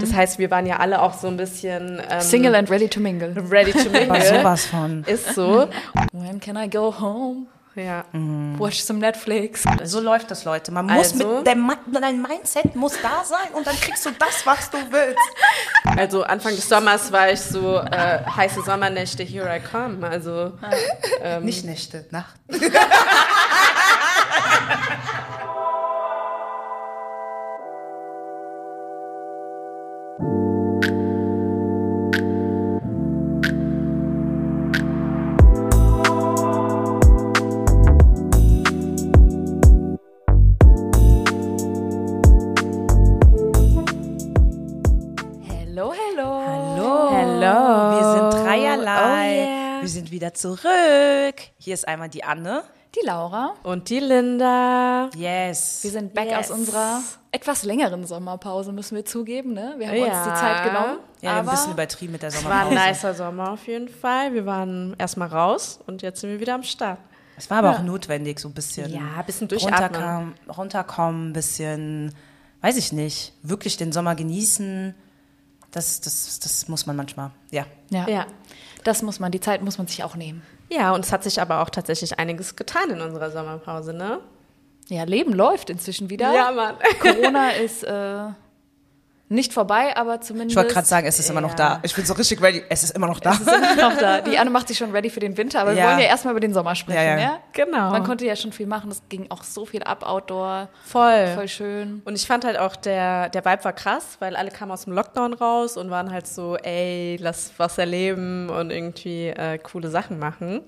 Das heißt, wir waren ja alle auch so ein bisschen ähm, Single and ready to mingle. ready to mingle. War sowas von. Ist so. When can I go home? Ja. Watch some Netflix. So läuft das, Leute. Man muss Also- mit dem, Mi- dein Mindset muss da sein und dann kriegst du das, was du willst. Also Anfang des Sommers war ich so äh, heiße Sommernächte, here I come. Also Nicht Nächte, Nacht. wieder zurück. Hier ist einmal die Anne. Die Laura. und die Linda. Yes. Wir sind back Yes. aus unserer etwas längeren Sommerpause, müssen wir zugeben. Ne? Wir haben uns Ja. die Zeit genommen. ja, ein aber bisschen übertrieben mit der Es war ein Sommerpause. nicer Sommer auf jeden Fall. Wir waren erstmal raus und jetzt sind wir wieder am Start. Es war aber auch notwendig, so ein bisschen. Ja, ein bisschen durchatmen. runterkommen, runterkommen, ein bisschen, weiß ich nicht, wirklich den Sommer genießen. Das, das, das muss man manchmal. Ja. ja. Ja. Das muss man, die Zeit muss man sich auch nehmen. Ja, und es hat sich aber auch tatsächlich einiges getan in unserer Sommerpause, ne? Ja, Leben läuft inzwischen wieder. Ja, Mann. Corona ist äh, nicht vorbei, aber zumindest. Ich wollte gerade sagen, es ist immer noch Ja. da. Ich bin so richtig ready. Es ist immer noch da. Es ist immer noch da. Die Anne macht sich schon ready für den Winter, aber wir Ja. wollen ja erstmal über den Sommer sprechen. Ja, Ja, ja. Genau. Man konnte ja schon viel machen, es ging auch so viel ab, Outdoor. Voll. Voll schön. Und ich fand halt auch, der, der Vibe war krass, weil alle kamen aus dem Lockdown raus und waren halt so, ey, lass was erleben und irgendwie äh, coole Sachen machen.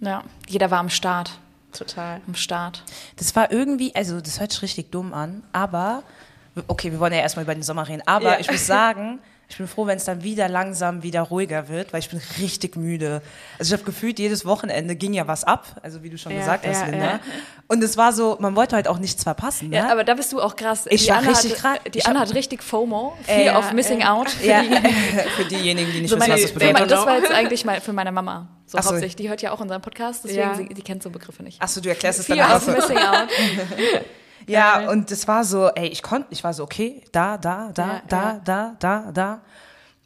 Ja, jeder war am Start. Total. Am Start. Das war irgendwie, also das hört sich richtig dumm an, aber, okay, wir wollen ja erstmal über den Sommer reden, aber Ja. ich muss sagen, ich bin froh, wenn es dann wieder langsam wieder ruhiger wird, weil ich bin richtig müde. Also ich habe gefühlt, jedes Wochenende ging ja was ab, also wie du schon Ja, gesagt hast, ja, Linda. ja. Und es war so, man wollte halt auch nichts verpassen. Ne? Ja, aber da bist du auch krass. Ich die war Anne richtig hat, krass. Die hab- hat richtig FOMO, Äh, Fear ja, of Missing Out. ja, für diejenigen, die nicht So wissen, meine, was das so bedeutet. das war jetzt eigentlich mal für meine Mama. So Ach so. hauptsächlich. Die hört ja auch unseren Podcast, deswegen Ja. sie, die kennt so Begriffe nicht. Achso, du erklärst es dann auch. Missing Out. Ja, und es war so, ey, ich konnte, ich war so, okay, da, da, da, Ja, da, ja. da, da, da.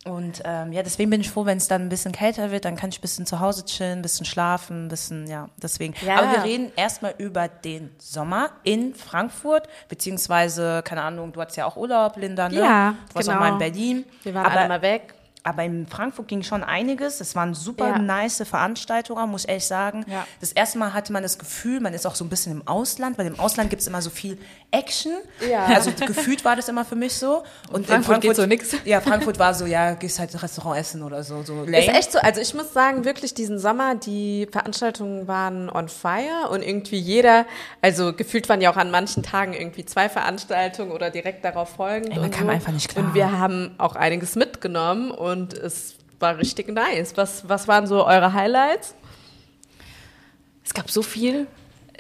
Und ähm, ja, deswegen bin ich froh, wenn es dann ein bisschen kälter wird, dann kann ich ein bisschen zu Hause chillen, ein bisschen schlafen, ein bisschen, ja, deswegen. Ja. Aber wir reden erstmal über den Sommer in Frankfurt, beziehungsweise, keine Ahnung, du hattest ja auch Urlaub, Linda, ne? Ja, Du warst genau. auch mal in Berlin. Wir waren aber, alle mal weg. Aber in Frankfurt ging schon einiges. Es waren super Ja. nice Veranstaltungen, muss ich ehrlich sagen. Ja. Das erste Mal hatte man das Gefühl, man ist auch so ein bisschen im Ausland, weil im Ausland gibt es immer so viel Action. Ja. Also gefühlt war das immer für mich so. Und in Frankfurt geht so nix. Ja, Frankfurt war so, ja, gehst halt Restaurant essen oder so. so lame. Ist echt so, also ich muss sagen, wirklich diesen Sommer, die Veranstaltungen waren on fire und irgendwie jeder, also gefühlt waren ja auch an manchen Tagen irgendwie zwei Veranstaltungen oder direkt darauf folgend. Ey, man und kam so. einfach nicht klar. Und wir haben auch einiges mitgenommen und es war richtig nice. Was, was waren so eure Highlights? Es gab so viel.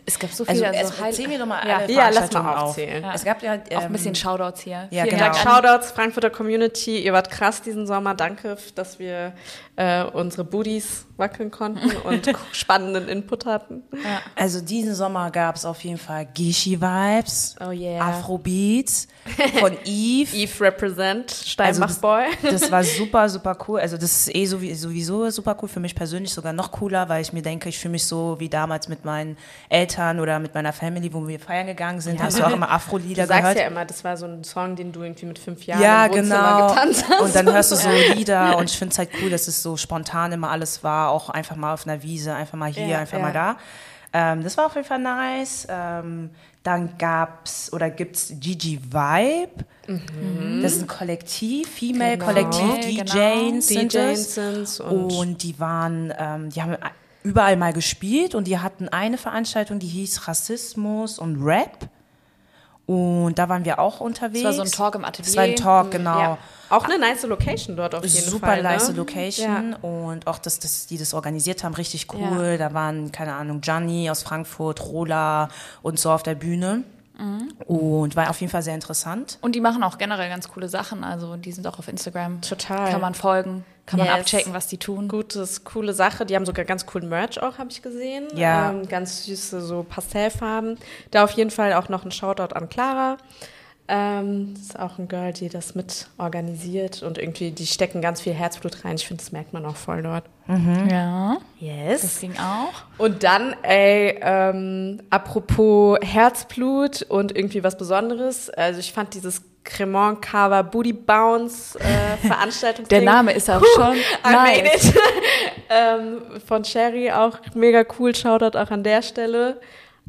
Es gab so also, viel. also Highlight- erzähl mir doch mal Ja. alle Ja, lass Veranstaltungen mal auf. aufzählen. Es gab ja Auch ein ähm, bisschen Shoutouts hier. ja, Vielen genau. Dank an Shoutouts, Frankfurter Community. Ihr wart krass diesen Sommer. Danke, dass wir äh, unsere Booties wackeln konnten und spannenden Input hatten. Also diesen Sommer gab es auf jeden Fall Gishi-Vibes, Oh yeah. Afrobeats von Eve. Eve represent, Also Steinbachboy. das, das war super, super cool. Also das ist eh sowie- sowieso super cool. Für mich persönlich sogar noch cooler, weil ich mir denke, ich fühle mich so wie damals mit meinen Eltern oder mit meiner Family, wo wir feiern gegangen sind. Hast du auch immer Afro-Lieder Du sagst gehört? ja immer, das war so ein Song, den du irgendwie mit fünf Jahren Ja, im Wohnzimmer genau. getanzt hast. Und dann hörst du so Lieder und ich finde es halt cool, dass es so spontan immer alles war, auch einfach mal auf einer Wiese, einfach mal hier, Ja, einfach ja. mal da. Ähm, das war auf jeden Fall nice. Ähm, dann gab's oder gibt's Gigi Vibe. Das ist ein Kollektiv, Female Genau. Kollektiv, Genau. DJs sind DJs es. und, Und die waren, ähm, die haben überall mal gespielt und die hatten eine Veranstaltung, die hieß Rassismus und Rap. Und da waren wir auch unterwegs. Das war so ein Talk im Atelier. Das war ein Talk, genau. ja. Auch eine nice Location dort auf jeden Super Fall. nice ne? Location und auch, dass, dass die das organisiert haben, richtig cool. Da waren, keine Ahnung, Gianni aus Frankfurt, Rola und so auf der Bühne. Mhm. Und war auf jeden Fall sehr interessant. Und die machen auch generell ganz coole Sachen. Also die sind auch auf Instagram. Total. Kann man folgen, kann man Yes. abchecken, was die tun. Gutes, coole Sache. Die haben sogar ganz coolen Merch auch, habe ich gesehen. Ja. Ähm, ganz süße so Pastellfarben. Da auf jeden Fall auch noch ein Shoutout an Clara. Ähm, das ist auch ein Girl, die das mit organisiert und irgendwie, die stecken ganz viel Herzblut rein. Ich finde, das merkt man auch voll dort. Ja, Yes. das ging auch. Und dann, ey, ähm, apropos Herzblut und irgendwie was Besonderes. Also ich fand dieses Cremant Carver Booty Bounce äh, Veranstaltung. Der Name ist auch schon I made nice. it. ähm, von Sherry auch mega cool. Shoutout auch an der Stelle.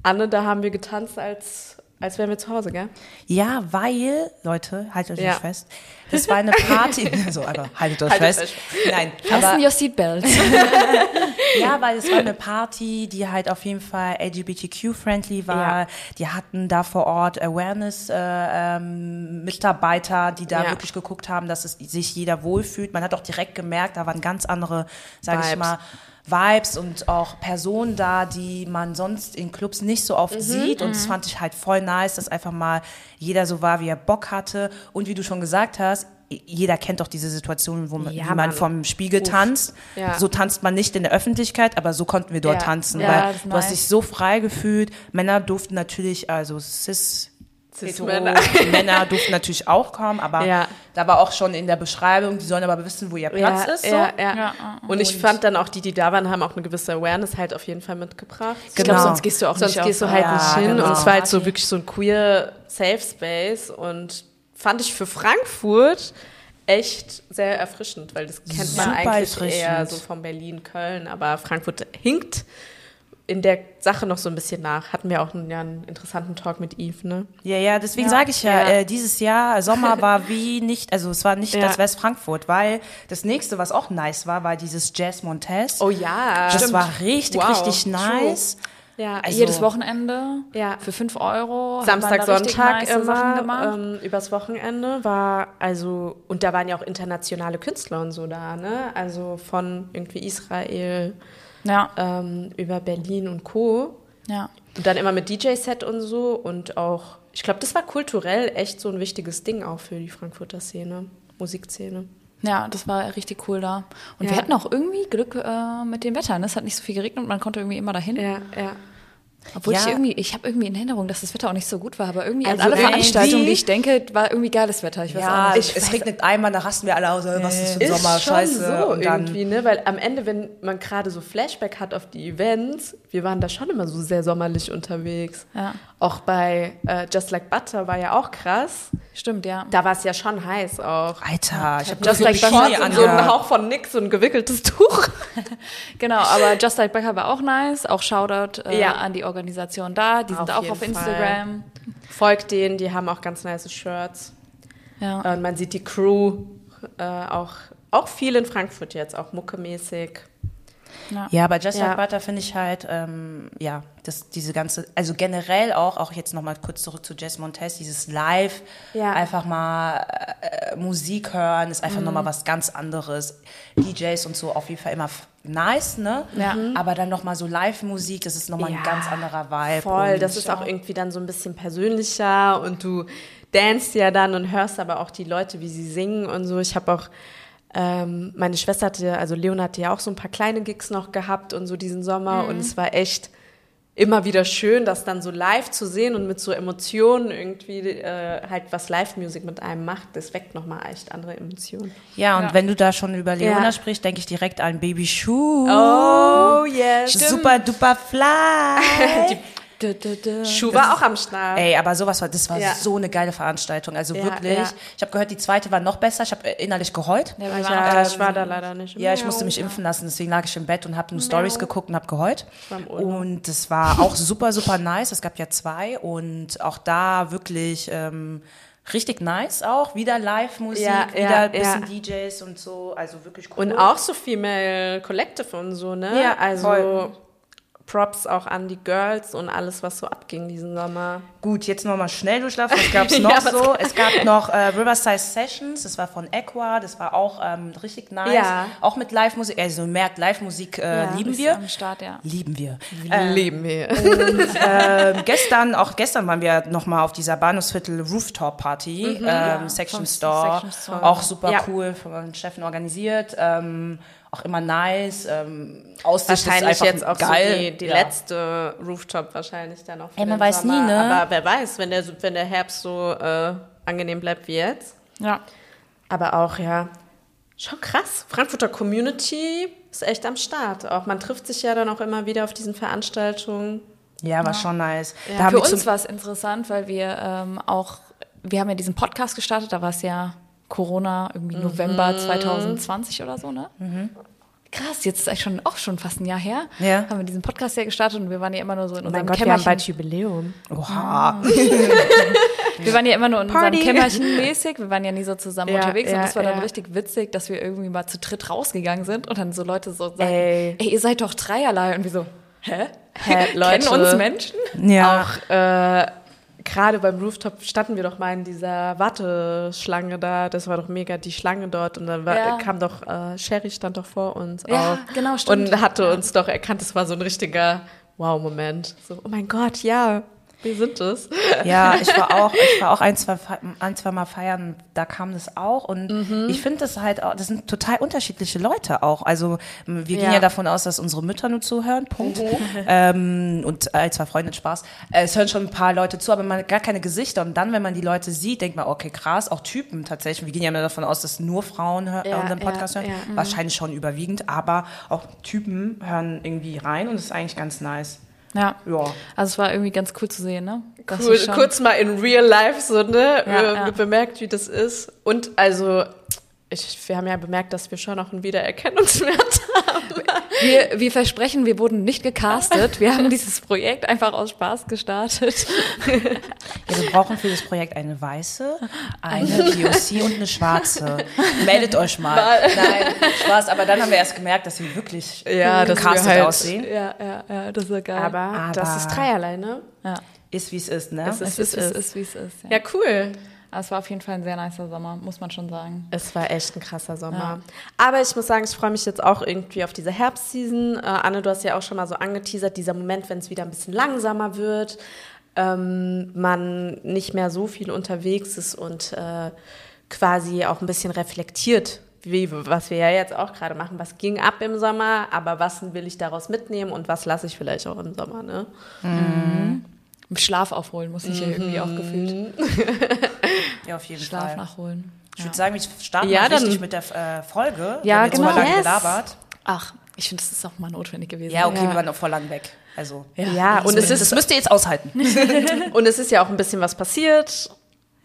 Anne, da haben wir getanzt, als, als wären wir zu Hause, gell? Ja, weil, Leute, haltet euch Ja. fest, das war eine Party, so, aber haltet euch Haltet fest. euch Nein, Fasten aber, your seatbelts. ja, weil es war eine Party, die halt auf jeden Fall LGBTQ-friendly war. Ja. Die hatten da vor Ort Awareness-Mitarbeiter, die da Ja. wirklich geguckt haben, dass es sich jeder wohlfühlt. Man hat auch direkt gemerkt, da waren ganz andere, sage ich mal, Vibes und auch Personen da, die man sonst in Clubs nicht so Mhm, oft sieht. Und das fand ich halt voll nice, dass einfach mal jeder so war, wie er Bock hatte. Und wie du schon gesagt hast, jeder kennt doch diese Situation, wo man, Ja, wie man vom Spiegel tanzt. Ja. So tanzt man nicht in der Öffentlichkeit, aber so konnten wir dort Ja. tanzen. Weil du hast nice. dich so frei gefühlt. Männer durften natürlich, also cis hetero Cis-Männer. Männer durften natürlich auch kommen, aber Ja. da war auch schon in der Beschreibung, die sollen aber wissen, wo ihr Platz ist. So. ja, ja. Ja, Und ich fand dann auch, die, die da waren, haben auch eine gewisse Awareness halt auf jeden Fall mitgebracht. Ich Genau. glaube, sonst gehst du auch Sonst nicht gehst du auf, halt Ja, nicht hin. genau. Und es war halt so wirklich so ein queer Safe Space. Und fand ich für Frankfurt echt sehr erfrischend, weil das kennt man Super eigentlich eher so von Berlin, Köln. Aber Frankfurt hinkt in der Sache noch so ein bisschen nach. Hatten wir auch einen, ja, einen interessanten Talk mit Yves, ne? Ja, ja, deswegen sage ich ja, Ja. Äh, dieses Jahr Sommer war wie nicht, also es war nicht Ja. das West Frankfurt, weil das nächste, was auch nice war, war dieses Jazz Montez. Oh ja. das war richtig, Wow. richtig nice. Ja, Also- Jedes Wochenende Ja. für 5 Euro. Samstag, Sonntag nice immer gemacht. ähm, übers Wochenende war also und da waren ja auch internationale Künstler und so da, ne? Also von irgendwie Israel Ja, ähm, über Berlin und Co. ja. Und dann immer mit DJ-Set und so und auch, ich glaube, das war kulturell echt so ein wichtiges Ding auch für die Frankfurter Szene, Musikszene. Ja, das war richtig cool da. Und Ja. wir hatten auch irgendwie Glück äh, mit dem Wetter. Ne? Es hat nicht so viel geregnet und man konnte irgendwie immer dahin. Ja, ja. Obwohl Ja. ich irgendwie, ich habe irgendwie in Erinnerung, dass das Wetter auch nicht so gut war, aber irgendwie Also an alle irgendwie- Veranstaltungen, die ich denke, war irgendwie geiles Wetter. Ich weiß Ja, auch nicht. es regnet einmal, da rasten wir alle aus, äh, was ist das für ein Ist Sommer, schon scheiße. so und dann, irgendwie, ne? Weil am Ende, wenn man gerade so Flashback hat auf die Events, wir waren da schon immer so sehr sommerlich unterwegs. Ja. Auch bei äh, Just Like Butter war ja auch krass. Stimmt, ja. Da war es ja schon heiß auch. Alter, ich habe Just Like Butter so ein angehabt. Hauch von nix, so ein gewickeltes Tuch. Genau, aber Just Like Becker war auch nice. Auch Shoutout äh, Ja. an die Organisation da. Die sind Auf auch auf Fall. Instagram. Folgt denen, die haben auch ganz nice Shirts. Ja. Und man sieht die Crew äh, auch, auch viel in Frankfurt jetzt, auch muckemäßig. Ja, aber Just Ja. Like Butter finde ich halt, ähm, ja, das, diese ganze, also generell auch, auch jetzt nochmal kurz zurück zu Jazz Montez, dieses Live, Ja. einfach mal äh, Musik hören, ist einfach nochmal was ganz anderes. DJs und so auf jeden Fall immer nice, ne? Ja. Aber dann nochmal so Live-Musik, das ist nochmal Ja, ein ganz anderer Vibe. Voll, das ist auch irgendwie dann so ein bisschen persönlicher und du danst ja dann und hörst aber auch die Leute, wie sie singen und so. Ich habe auch, ähm, meine Schwester hatte, also Leon hatte ja auch so ein paar kleine Gigs noch gehabt und so diesen Sommer und es war echt immer wieder schön, das dann so live zu sehen und mit so Emotionen irgendwie äh, halt was Live-Music mit einem macht, das weckt nochmal echt andere Emotionen. Ja, und Ja. wenn du da schon über Leona Ja. sprichst, denke ich direkt an Baby Shoe. Oh, yes. Super duper fly. Schuh war auch am Start. Ey, aber sowas war, das war Ja. so eine geile Veranstaltung. Also Ja, wirklich. ja. Ich habe gehört, die zweite war noch besser. Ich habe innerlich geheult. Ja, ich, ja, auch- ich war da leider nicht. Ja, ich musste mich impfen lassen, deswegen lag ich im Bett und habe nur Stories geguckt und habe geheult. war. Und es war auch super, super nice. Es gab ja zwei und auch da wirklich ähm, richtig nice auch. Wieder Live-Musik, Ja, wieder ja, ein bisschen ja. DJs und so. Also wirklich cool. Und auch so Female Collective und so, ne? Ja, also voll. Props auch an die Girls und alles, was so abging diesen Sommer. Gut, jetzt nochmal schnell durchlaufen. Was gab's noch Ja, so? Es gab noch äh, Riverside Sessions, das war von Equa, das war auch ähm, richtig nice. Ja. Auch mit Live-Musik, also merkt, Live-Musik äh, Ja. lieben wir. am Start, ja. Lieben wir. Leben hier. Ähm, gestern, auch gestern waren wir nochmal auf dieser Bahnhofsviertel Rooftop Party, ähm, Section Store. Section Store. Auch super Ja. cool von Steffen organisiert. Ähm, auch immer nice. Ähm, Aussicht ist Wahrscheinlich einfach jetzt auch geil. so die, die Ja. letzte Rooftop wahrscheinlich dann auch. Ey, man den weiß Sommer. nie, ne? Aber wer weiß, wenn der, wenn der Herbst so äh, angenehm bleibt wie jetzt. Ja. Aber auch, ja, schon krass. Frankfurter Community ist echt am Start. Auch man trifft sich ja dann auch immer wieder auf diesen Veranstaltungen. Ja, war schon nice. Ja. Für uns war es interessant, weil wir ähm, auch, wir haben ja diesen Podcast gestartet, da war es ja Corona, irgendwie Mhm. November 2020 oder so, ne? Krass, jetzt ist eigentlich schon auch schon fast ein Jahr her. Ja. Haben wir diesen Podcast ja gestartet und wir waren ja immer nur so in unserem mein Gott, wir haben Kämmerchen. bald Jubiläum. Oha. Wir waren ja immer nur in Party. unserem Kämmerchen mäßig. Wir waren ja nie so zusammen Ja, unterwegs. ja, und das war dann richtig witzig, dass wir irgendwie mal zu dritt rausgegangen sind und dann so Leute so sagen, Ey. ey, ihr seid doch dreierlei. Und wir so, hä? Hä, Leute. Kennen uns Menschen? Ja. Auch äh, gerade beim Rooftop standen wir doch mal in dieser Warteschlange da. Das war doch mega die Schlange dort. Und dann war, Ja. kam doch, äh, Sherry stand doch vor uns Ja, auch. genau, stimmt. Und hatte uns doch erkannt. Das war so ein richtiger Wow-Moment. So, oh mein Gott, ja, wir sind es. Ja, ich war auch, ich war auch ein, zwei, ein, zwei Mal feiern, da kam das auch und Mhm. ich finde das halt auch, das sind total unterschiedliche Leute auch. Also wir gehen Ja. ja davon aus, dass unsere Mütter nur zuhören, Punkt. Ähm, und ein, zwei Freunde, Spaß. Äh, es hören schon ein paar Leute zu, aber man hat gar keine Gesichter und dann, wenn man die Leute sieht, denkt man, okay, krass, auch Typen tatsächlich. Wir gehen ja immer davon aus, dass nur Frauen hör, Ja, unseren Podcast ja, hören. ja. Wahrscheinlich schon überwiegend, aber auch Typen hören irgendwie rein und das ist eigentlich ganz nice. Ja. Ja. Also es war irgendwie ganz cool zu sehen, ne? Dass Cool, kurz mal in real life so, ne, Ja, äh, ja. bemerkt, wie das ist. Und also, ich, wir haben ja bemerkt, dass wir schon noch einen Wiedererkennungswert haben. Wir, wir versprechen, wir wurden nicht gecastet. Wir haben dieses Projekt einfach aus Spaß gestartet. Ja, wir brauchen für das Projekt eine weiße, eine POC und eine schwarze. Meldet euch mal. Nein, Spaß, aber dann haben wir erst gemerkt, dass wir wirklich Ja, dass wir gecastet halt- aussehen. Ja, ja, ja, das war geil. Aber, Aber- das ist dreierlei, ne? ja. Ist wie es ist, ne? Es Es ist, es ist, wie es ist. Ja. Ja, cool. Aber es war auf jeden Fall ein sehr nicer Sommer, muss man schon sagen. Es war echt ein krasser Sommer. Aber ich muss sagen, ich freue mich jetzt auch irgendwie auf diese Herbstseason. Äh, Anne, du hast ja auch schon mal so angeteasert, dieser Moment, wenn es wieder ein bisschen langsamer wird, ähm, man nicht mehr so viel unterwegs ist und äh, quasi auch ein bisschen reflektiert, wie, was wir ja jetzt auch gerade machen. Was ging ab im Sommer, aber was will ich daraus mitnehmen und was lasse ich vielleicht auch im Sommer, ne? Im Schlaf aufholen, muss ich ja irgendwie auch gefühlt. Ja, auf jeden Schlaf Fall. nachholen. Ich würde sagen, wir starten Ja, mal richtig mit der äh, Folge. Ja, genau. So Yes. gelabert. Ach, ich finde, das ist auch mal notwendig gewesen. Ja, okay, Ja. wir waren auch voll lang weg. Also, Ja, und es das ist, müsst ihr jetzt aushalten. und es ist ja auch ein bisschen was passiert.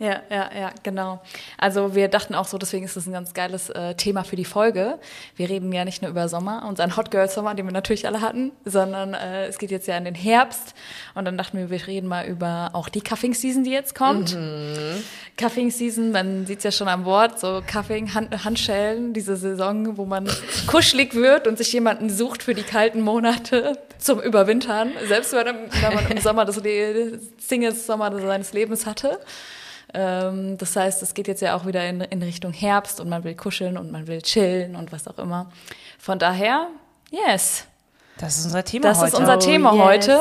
Ja, ja, ja, genau. Also wir dachten auch so, deswegen ist das ein ganz geiles äh, Thema für die Folge. Wir reden ja nicht nur über Sommer, unseren Hot Girl Sommer, den wir natürlich alle hatten, sondern äh, es geht jetzt ja in den Herbst. Und dann dachten wir, wir reden mal über auch die Cuffing Season, die jetzt kommt. Cuffing Season, man sieht's ja schon am Wort, so Cuffing, Hand, Handschellen, diese Saison, wo man kuschelig wird und sich jemanden sucht für die kalten Monate zum Überwintern, selbst wenn, man im Sommer das Le Singles Sommer seines Lebens hatte. Ähm, das heißt, es geht jetzt ja auch wieder in, in Richtung Herbst und man will kuscheln und man will chillen und was auch immer. Von daher, yes, Das ist unser Thema das heute. ist unser Oh, Thema yes. heute.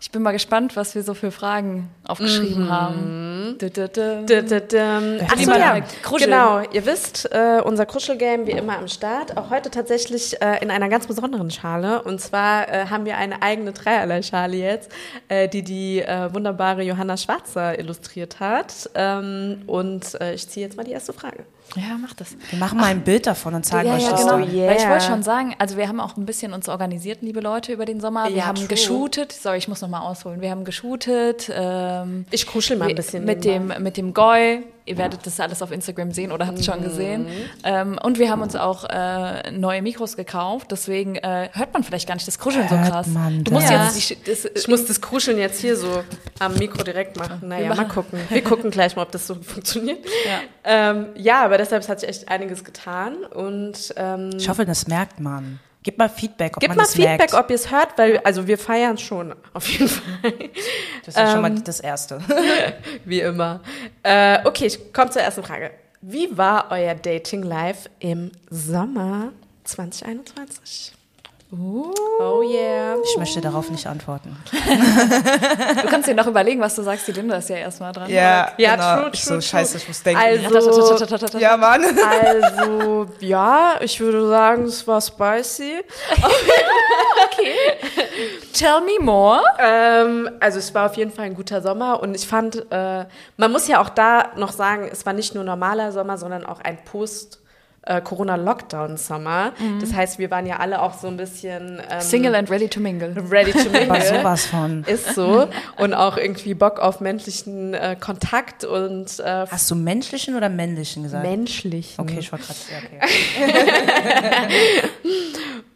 Ich bin mal gespannt, was wir so für Fragen aufgeschrieben haben. Dü, dü, dü. D -d -d Ach so, Lieber ja, Kruscheln. genau. Ihr wisst, äh, unser Kuschelgame wie immer am Start. Auch heute tatsächlich äh, in einer ganz besonderen Schale. Und zwar äh, haben wir eine eigene Dreierlei-Schale jetzt, äh, die die äh, wunderbare Johanna Schwarzer illustriert hat. Ähm, und äh, ich ziehe jetzt mal die erste Frage. Ja, mach das. wir machen mal ein Bild davon und zeigen Ja, euch ja, das genau. yeah. Weil ich wollte schon sagen, also wir haben auch ein bisschen uns organisiert, liebe Leute, über den Sommer. Wir Ja, haben true. geshootet. Sorry, ich muss noch mal ausholen. Wir haben geshootet. Ähm, Ich kuschel mal ein bisschen. mit dem mit dem Goy. Ihr werdet das alles auf Instagram sehen oder habt es schon gesehen. Ähm, und wir haben uns auch äh, neue Mikros gekauft. Deswegen äh, hört man vielleicht gar nicht das Kuscheln so Hört krass. man du musst das? jetzt die, das, Ich muss das Kuscheln jetzt hier so am Mikro direkt machen. Naja, mal gucken. Wir gucken gleich mal, ob das so funktioniert. Ja. Ähm, ja, aber deshalb hat sich echt einiges getan. Und ähm, Ich hoffe, das merkt man. Gib mal Feedback, ob Gib man mal Feedback, merkt. ob ihr es hört, weil also wir feiern schon, auf jeden Fall, Das ist schon Ähm, mal das Erste. wie immer. Äh, okay, ich komme zur ersten Frage. Wie war euer Dating Life im Sommer 2021? Oh yeah. Ich möchte darauf nicht antworten. Du kannst dir noch überlegen, was du sagst. Die Linda ist ja erstmal dran. Ja, genau. true, Ich true, so, scheiße, ich muss denken. Also, ja, Mann. also, ja, ich würde sagen, es war spicy. Tell me more. Ähm, also es war auf jeden Fall ein guter Sommer und ich fand, äh, man muss ja auch da noch sagen, es war nicht nur normaler Sommer, sondern auch ein Post- äh, Corona-Lockdown-Sommer. Das heißt, wir waren ja alle auch so ein bisschen ähm, Single and ready to mingle. ready to mingle. War sowas von. Ist so. Und auch irgendwie Bock auf menschlichen äh, Kontakt und äh, Hast du menschlichen oder männlichen gesagt? menschlichen. okay, ich war gerade. Okay.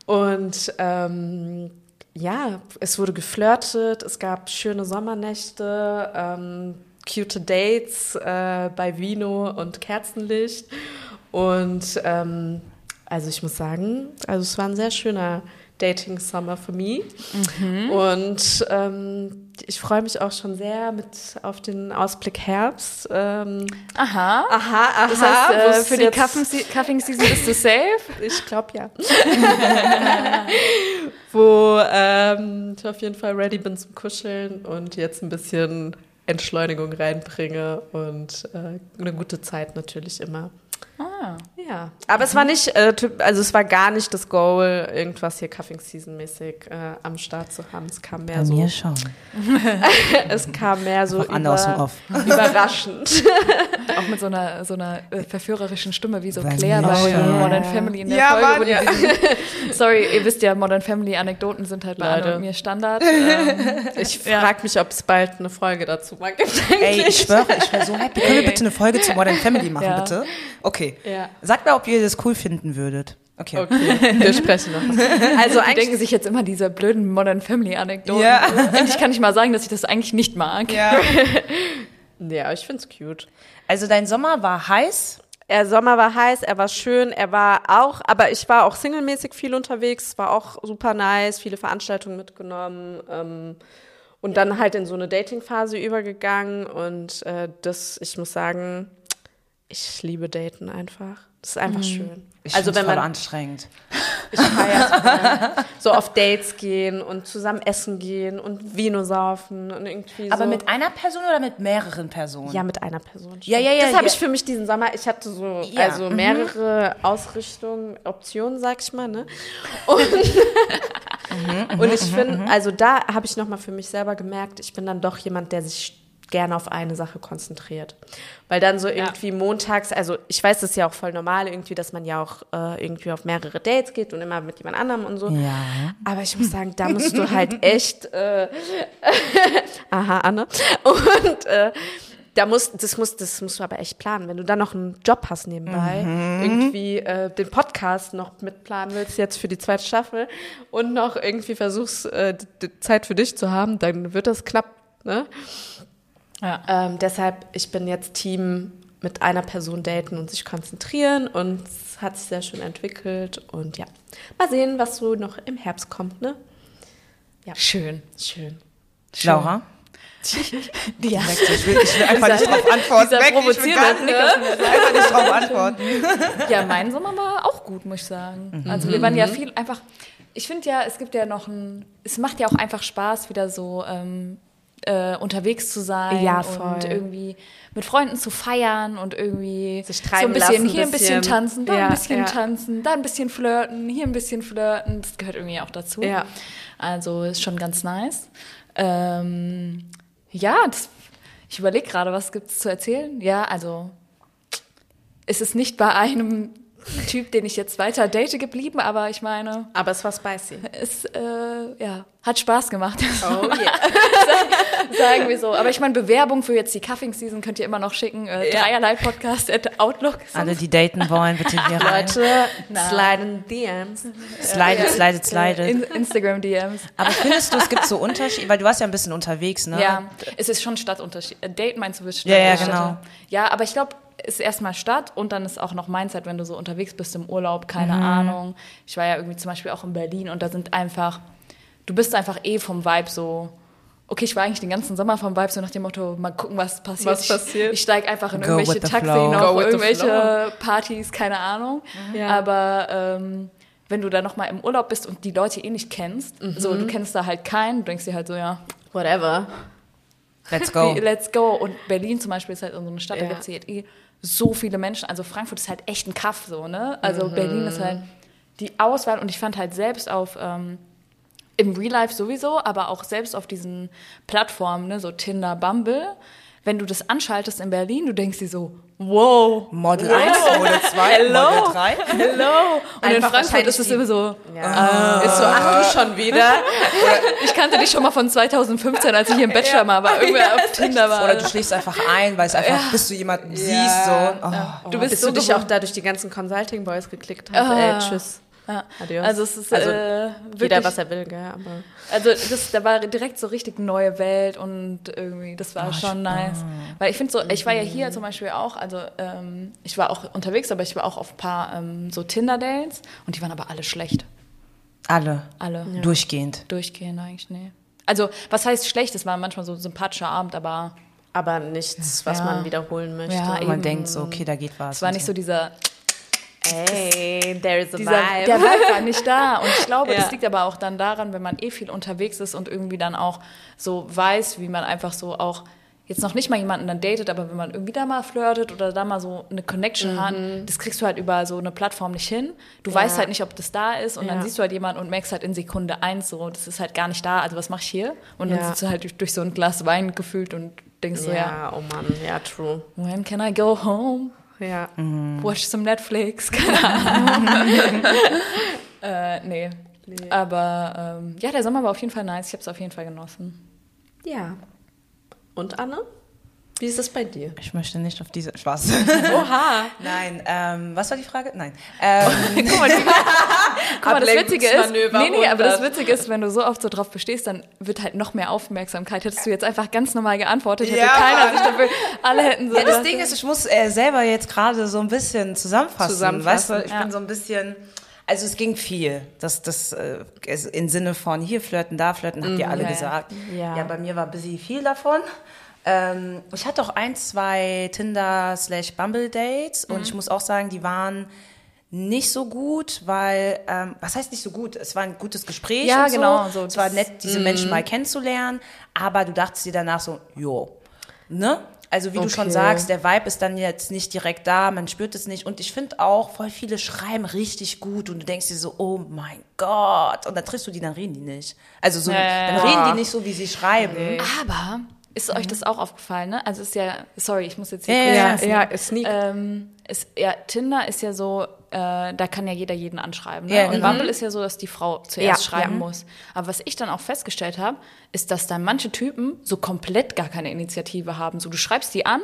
Und ähm, ja, es wurde geflirtet, es gab schöne Sommernächte, ähm, cute Dates äh, bei Vino und Kerzenlicht. Und ähm, also ich muss sagen, also es war ein sehr schöner Dating Summer für mich. Und ähm, ich freue mich auch schon sehr mit auf den Ausblick Herbst. Ähm, Aha. aha, aha. Das heißt, äh, für die Cuffing- Season bist du safe? Ich glaube ja. Wo ähm, ich auf jeden Fall ready bin zum Kuscheln und jetzt ein bisschen Entschleunigung reinbringe und äh, eine gute Zeit natürlich immer. Ah. Ja, aber es war nicht, äh, also es war gar nicht das Goal, irgendwas hier Cuffing Season mäßig äh, am Start zu haben. Es kam mehr Bei so, mir schon. es kam mehr so über, Off. überraschend. Auch mit so einer, so einer äh, verführerischen Stimme wie so Bei Claire bei schon. Modern Family in der Ja, Folge. Mann, wo die ja. Sorry, ihr wisst ja, Modern Family Anekdoten sind halt bei Anne Leider. und mir Standard. Ähm, Ich Ja. frage mich, ob es bald eine Folge dazu mal gibt. Ey, ich schwöre, ich wäre so happy. Können wir bitte eine Folge zu Modern Family machen, Ja. bitte? Okay. Ja. Sagt mir, ob ihr das cool finden würdet. Okay. Okay, wir sprechen noch. Also die denken sich jetzt immer diese blöden Modern Family Anekdoten. Ja. Endlich kann ich mal sagen, dass ich das eigentlich nicht mag. Ja. Ja, ich find's cute. Also dein Sommer war heiß. Der Sommer war heiß, er war schön, er war auch, aber ich war auch singlemäßig viel unterwegs, war auch super nice, viele Veranstaltungen mitgenommen ähm, und dann halt in so eine Dating-Phase übergegangen und äh, das, ich muss sagen, ich liebe Daten einfach. Das ist einfach schön. Ich also wenn voll man anstrengend. ich feiere so auf Dates gehen und zusammen essen gehen und Vino saufen und irgendwie Aber so. mit einer Person oder mit mehreren Personen? Ja, mit einer Person. Ja, ja, ja, Das habe ja. ich für mich diesen Sommer. Ich hatte so Ja, also mhm. mehrere Ausrichtungen, Optionen, sag ich mal. Ne? Und, Mhm, und ich finde, also da habe ich noch mal für mich selber gemerkt, ich bin dann doch jemand, der sich gerne auf eine Sache konzentriert. Weil dann so irgendwie montags, also ich weiß, das ist ja auch voll normal irgendwie, dass man ja auch äh, irgendwie auf mehrere Dates geht und immer mit jemand anderem und so. Ja. Aber ich muss sagen, da musst du halt echt, äh, aha, Anne. Und äh, da muss, das muss, das musst du aber echt planen. Wenn du dann noch einen Job hast nebenbei, irgendwie äh, den Podcast noch mitplanen willst jetzt für die zweite Staffel und noch irgendwie versuchst, äh, die- die Zeit für dich zu haben, dann wird das knapp, ne? Ja. Ähm, deshalb, ich bin jetzt Team mit einer Person daten und sich konzentrieren und es hat sich sehr schön entwickelt und ja, mal sehen, was so noch im Herbst kommt, ne? Schön. Schön. Laura? Ja. Ich will, ich will einfach nicht drauf antworten. dieser Weg, ich will gar nicht, einfach nicht drauf antworten. Ja, mein Sommer war auch gut, muss ich sagen. Also wir waren ja viel einfach. Ich finde ja, es gibt ja noch ein. Es macht ja auch einfach Spaß, wieder so ähm, äh, unterwegs zu sein Ja, und irgendwie mit Freunden zu feiern und irgendwie Sich so ein treiben bisschen lassen, hier ein bisschen bisschen- tanzen, da ja, ein bisschen ja. tanzen, da ein bisschen flirten, hier ein bisschen flirten. Das gehört irgendwie auch dazu. Ja. Also ist schon ganz nice. Ähm, ja, das, ich überlege gerade, was gibt es zu erzählen? Ja, also es ist nicht bei einem Typ, den ich jetzt weiter date geblieben, aber ich meine, Aber es war spicy. es äh, ja, hat Spaß gemacht. Oh yeah. Sagen wir so. Aber ich meine, Bewerbung für jetzt die Cuffing Season könnt ihr immer noch schicken. Äh, Ja. Dreierlei Podcast at Outlook. Alle, die daten wollen, bitte hier rein. Leute, slide in DMs. Slidet, slidet, slidet. In Instagram DMs. Aber findest du, es gibt so Unterschiede, weil du warst ja ein bisschen unterwegs, ne? Ja, es ist schon Stadtunterschied. Äh, Date meinst du, ist Ja, ja, genau. Ja, aber ich glaube, ist erstmal Stadt und dann ist auch noch Mindset, wenn du so unterwegs bist im Urlaub, keine Mhm. Ahnung. Ich war ja irgendwie zum Beispiel auch in Berlin und da sind einfach, du bist einfach eh vom Vibe so. Okay, ich war eigentlich den ganzen Sommer vom Vibe so nach dem Motto, mal gucken, was passiert. Was Ich- passiert. Ich, steig einfach in Go irgendwelche Taxi the irgendwelche Partys, keine Ahnung. Ja. Aber ähm, wenn du da nochmal im Urlaub bist und die Leute eh nicht kennst, so du kennst da halt keinen, du denkst dir halt so, ja, Whatever. Let's go. let's go. Und Berlin zum Beispiel ist halt so eine Stadt, da Ja. gibt es halt eh so viele Menschen. Also Frankfurt ist halt echt ein Kaff so, ne? Also Berlin ist halt die Auswahl und ich fand halt selbst auf ähm, im Real Life sowieso, aber auch selbst auf diesen Plattformen, ne, so Tinder, Bumble, wenn du das anschaltest in Berlin, du denkst dir so, wow, Model 1, Model 2, Model 3. hello. Und in Einfach Frankfurt wahrscheinlich ist es immer so, Ja. Ist so, ach du schon wieder. ich kannte dich schon mal von 2015, als ich hier im Bachelor mal war, irgendwer auf Tinder war. Oder du schläfst einfach ein, weil es einfach, bis du jemanden siehst, so. Oh. du bist Bis so du dich gewohnt. auch da durch die ganzen Consulting Boys geklickt hast. Ey, tschüss. Ja. Adios. Also es ist Also, äh, Jeder, wirklich, was er will, gell? Aber also das, da war direkt so richtig neue Welt und irgendwie, das war schon nice. Weil ich finde so, ich war ja hier zum Beispiel auch, also ähm, ich war auch unterwegs, aber ich war auch auf ein paar ähm, so Tinder-Dates und die waren aber alle schlecht. Alle. Alle. Durchgehend. Durchgehend eigentlich, nee. Also, was heißt schlecht? Es war manchmal so ein sympathischer Abend, aber aber nichts, was Ja. man wiederholen möchte. Ja, man denkt so, okay, da geht was. es war nicht so. so dieser, Ey, there is a dieser vibe. der Vibe war nicht da. Und ich glaube, Ja. das liegt aber auch dann daran, wenn man eh viel unterwegs ist und irgendwie dann auch so weiß, wie man einfach so auch jetzt noch nicht mal jemanden dann datet, aber wenn man irgendwie da mal flirtet oder da mal so eine Connection hat, das kriegst du halt über so eine Plattform nicht hin. Du weißt halt nicht, ob das da ist und dann Ja. siehst du halt jemanden und merkst halt in Sekunde eins so, das ist halt gar nicht da. Also was mache ich hier? Und dann Ja. sitzt du halt durch, durch so ein Glas Wein gefühlt und denkst so, ja, ja, oh Mann, ja, true. when can I go home? Ja. Watch some Netflix, keine Ahnung. äh, nee. Aber ähm, ja, der Sommer war auf jeden Fall nice. Ich habe es auf jeden Fall genossen. Ja. Und Anne? Wie ist es bei dir? Ich möchte nicht auf diese. Spaß. Oha. Nein, ähm, was war die Frage? Nein. Ähm, Guck mal, die, guck mal das Witzige ist, nee, nee, aber das 100. Witzige ist, wenn du so oft so drauf bestehst, dann wird halt noch mehr Aufmerksamkeit. Hättest du jetzt einfach ganz normal geantwortet, hätte Ja, keiner sich dafür, alle hätten so. ja, das Ding ist, ich muss äh, selber jetzt gerade so ein bisschen zusammenfassen. Zusammenfassen, Weißt du, ich ja. bin so ein bisschen. Also es ging viel. Das, das äh, im Sinne von hier flirten, da flirten, habt ihr alle ja, ja. gesagt. Ja. ja, bei mir war busy viel davon. Ähm, ich hatte auch ein, zwei Tinder slash Bumble Dates und ich muss auch sagen, die waren nicht so gut, weil, ähm, was heißt nicht so gut? Es war ein gutes Gespräch. Ja, und genau, So. so, es war nett, diese Menschen mal kennenzulernen, aber du dachtest dir danach so, jo, ne? Also wie du schon Okay. sagst, der Vibe ist dann jetzt nicht direkt da, man spürt es nicht. Und ich finde auch, voll viele schreiben richtig gut und du denkst dir so, oh mein Gott. Und dann triffst du die, dann reden die nicht. Also so, dann reden die nicht so, wie sie schreiben. aber ist euch das auch aufgefallen, ne? Also ist ja, sorry, ich muss jetzt hier Ja, kurz ja, Ja, Sneak. Ähm, ist, ja, Tinder ist ja so, äh, da kann ja jeder jeden anschreiben. Ne? Ja, und genau. Bumble ist ja so, dass die Frau zuerst Ja, schreiben ja. muss. Aber was ich dann auch festgestellt habe, ist, dass da manche Typen so komplett gar keine Initiative haben. So, du schreibst die an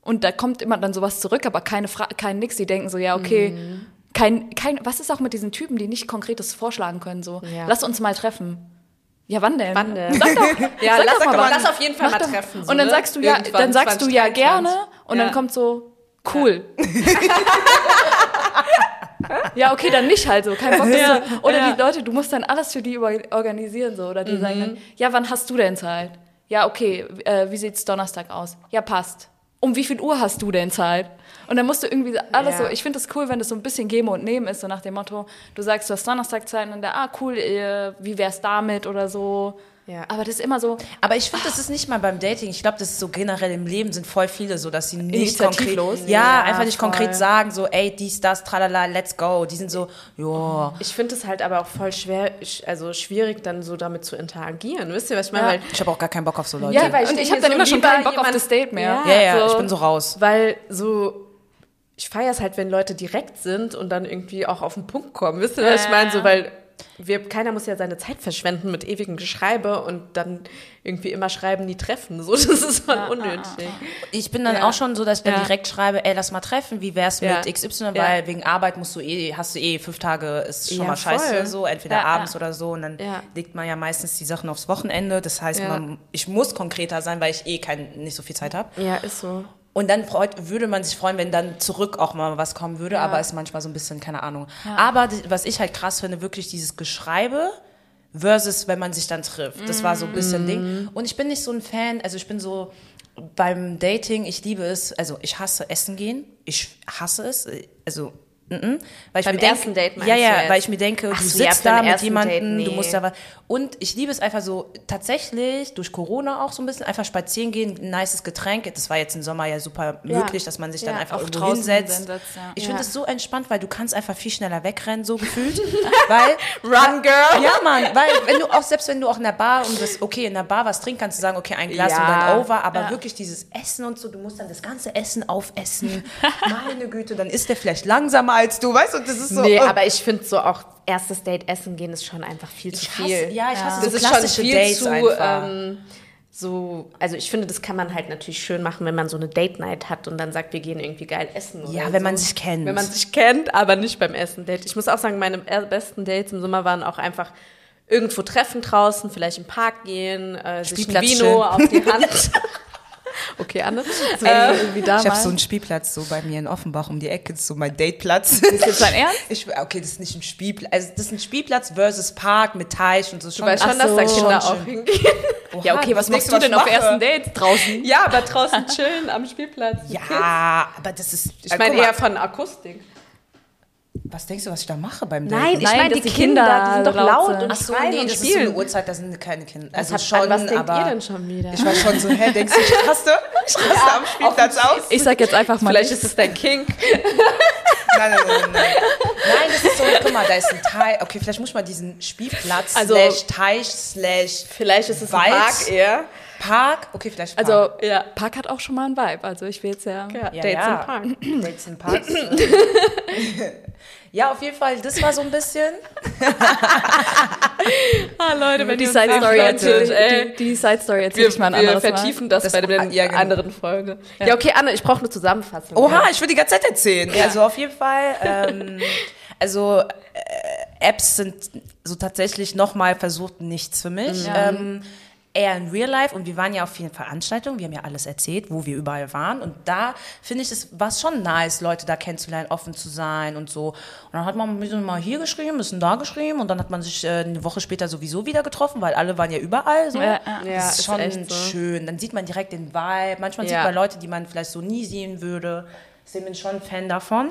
und da kommt immer dann sowas zurück, aber keine Fra kein nix. Die denken so, ja, okay. Mhm. Kein, kein, was ist auch mit diesen Typen, die nicht Konkretes vorschlagen können? So, Ja. lass uns mal treffen. Ja, wann denn? Wann denn? Sag doch, Ja, sag lass doch mal wann. lass auf jeden Fall Mach mal treffen, so, und dann ne? sagst du ja, Irgendwann dann sagst du ja 2023. gerne und Ja. dann kommt so cool. ja, okay, dann nicht halt so, kein Bock. Ja, du, oder ja. die Leute, du musst dann alles für die organisieren so oder die sagen Mhm. dann, ja, wann hast du denn Zeit? Ja, okay, äh, wie sieht's Donnerstag aus? Ja, passt. Um wie viel Uhr hast du denn Zeit? Und dann musst du irgendwie alles Ja. so, ich finde es cool, wenn das so ein bisschen Geben und Nehmen ist, so nach dem Motto, du sagst, du hast Donnerstag Zeit und dann der, ah, cool, äh, wie wär's damit oder so. Ja. Aber das ist immer so, Aber ich finde, das ist nicht mal beim Dating. Ich glaube, das ist so generell im Leben sind voll viele so, dass sie nicht konkret, ja, Ja, einfach nicht voll. konkret sagen, so, ey, dies, das, tralala, let's go. Die sind so, ja. Ich finde es halt aber auch voll schwer, also schwierig, dann so damit zu interagieren. Wisst ihr, was ich meine? Ja. Weil, Ich habe auch gar keinen Bock auf so Leute. Ja, weil- und ich mir hab dann immer schon keinen Bock auf das Date mehr. ja, ja, so- ich bin so raus. Weil so, ich feiere es halt, wenn Leute direkt sind und dann irgendwie auch auf den Punkt kommen. Wisst ihr, was ich Ja, meine? ja. So, weil wir, keiner muss ja seine Zeit verschwenden mit ewigem Geschreibe und dann irgendwie immer schreiben, nie treffen. So, das ist voll unnötig. Ich bin dann Ja. auch schon so, dass ich dann Ja. direkt schreibe, ey, lass mal treffen, wie wär's Ja. mit XY, Ja. weil wegen Arbeit musst du eh, hast du eh fünf Tage, ist schon Ja, mal scheiße voll. so, entweder Ja, abends ja. oder so und dann Ja. legt man ja meistens die Sachen aufs Wochenende, das heißt, Ja. man, ich muss konkreter sein, weil ich eh kein, nicht so viel Zeit habe. Ja, ist so. Und dann freut, würde man sich freuen, wenn dann zurück auch mal was kommen würde, aber ist manchmal so ein bisschen, keine Ahnung. Aber die- was ich halt krass finde, wirklich dieses Geschreibe versus, wenn man sich dann trifft. Das war so ein bisschen Ding. Und ich bin nicht so ein Fan, also ich bin so beim Dating, ich liebe es, also ich hasse Essen gehen, ich hasse es, also Mhm. Weil ich Beim mir denk- ersten Date meinst Ja, du ja, jetzt? weil ich mir denke, Ach du so, ja, sitzt beim da mit jemandem, Date, du nee. musst da was. Und ich liebe es einfach so, tatsächlich durch Corona auch so ein bisschen, einfach spazieren gehen, ein nices Getränk. Das war jetzt im Sommer ja super Ja. möglich, dass man sich dann Ja, einfach auch irgendwo draußen hinsetzt. hinsetzt, ja. Ich Ja. finde es so entspannt, weil du kannst einfach viel schneller wegrennen, so gefühlt. weil, Run, girl! ja, Mann, weil wenn du auch, selbst wenn du auch in der Bar und das, okay, in der Bar was trinken, kannst du sagen, okay, ein Glas Ja. und dann over, aber wirklich dieses Essen und so, du musst dann das ganze Essen aufessen. Meine Güte, dann ist der vielleicht langsamer als du, weißt du, und das ist so. Nee, äh, aber ich finde so auch erstes Date essen gehen ist schon einfach viel zu Ich viel. hasse, ja, ich hasse das so ist schon klassische viel Dates zu einfach. ähm, so, also ich finde, das kann man halt natürlich schön machen, wenn man so eine Date Night hat und dann sagt, wir gehen irgendwie geil essen. Oder Ja, so. wenn man sich kennt. Wenn man sich kennt, aber nicht beim Essen Date. Ich muss auch sagen, meine besten Dates im Sommer waren auch einfach irgendwo treffen draußen, vielleicht im Park gehen, äh, sich ein Vino auf die Hand. okay, Anne. So wie ich habe so einen Spielplatz so bei mir in Offenbach um die Ecke, das ist so mein Dateplatz. ist jetzt dein Ernst? Ich, okay, das ist nicht ein Spielplatz, also das ist ein Spielplatz versus Park mit Teich und so. Du weißt schon, Ach dass da so. Kinder Schon auch hingehen. Ja, okay, was machst du denn auf ersten Dates draußen? Ja, aber draußen chillen am Spielplatz. Ja, aber das ist. Ich äh, meine eher von Akustik. Was denkst du, was ich da mache beim Date? Nein, ich meine, die die Kinder, Kinder die sind doch laut und Ach so, schreien nee, und das ist so eine spielen. Uhrzeit, da sind keine Kinder. Was Also habt- schon, an was denkt aber ihr denn schon wieder? ich war schon so, hä, denkst du, ich raste? Ich raste am Spielplatz aus? Ich sag jetzt einfach mal Vielleicht ist es dein Kink. Nein, nein, nein, nein. Nein, das ist so, guck mal, da ist ein Teich. Okay, vielleicht muss ich mal diesen Spielplatz Also- slash Teich slash Vielleicht ist es Wald. ein Park eher. Park. Okay, vielleicht Park. Also, Ja. Park hat auch schon mal einen Vibe. Also, ich will jetzt ja. Ja, Ja, Dates ja. im Park. Dates in Parks. ja, auf jeden Fall, das war so ein bisschen. Ah, Leute, wenn Die Side Story könntet, ey. die, die Side Story erzähle Wir, ich mal ein wir anderes Mal. vertiefen das, Das- bei der ja, genau. anderen Folge. Ja. okay, Anne, ich brauche eine Zusammenfassung. Oha, ich will die ganze Zeit erzählen. Also auf jeden Fall, ähm, also äh, Apps sind so tatsächlich nochmal versucht nichts für mich. Ja. Ähm, eher in Real Life und wir waren ja auf vielen Veranstaltungen, wir haben ja alles erzählt, wo wir überall waren und da finde ich es war schon nice, Leute da kennenzulernen, offen zu sein und so. Und dann hat man ein bisschen mal hier geschrieben, ein bisschen da geschrieben und dann hat man sich äh, eine Woche später sowieso wieder getroffen, weil alle waren ja überall so. Ja, ja. Ja, das ist ist schon echt so. schön. Dann sieht man direkt den Vibe. Manchmal Ja. sieht man Leute, die man vielleicht so nie sehen würde. Deswegen bin ich schon ein Fan davon.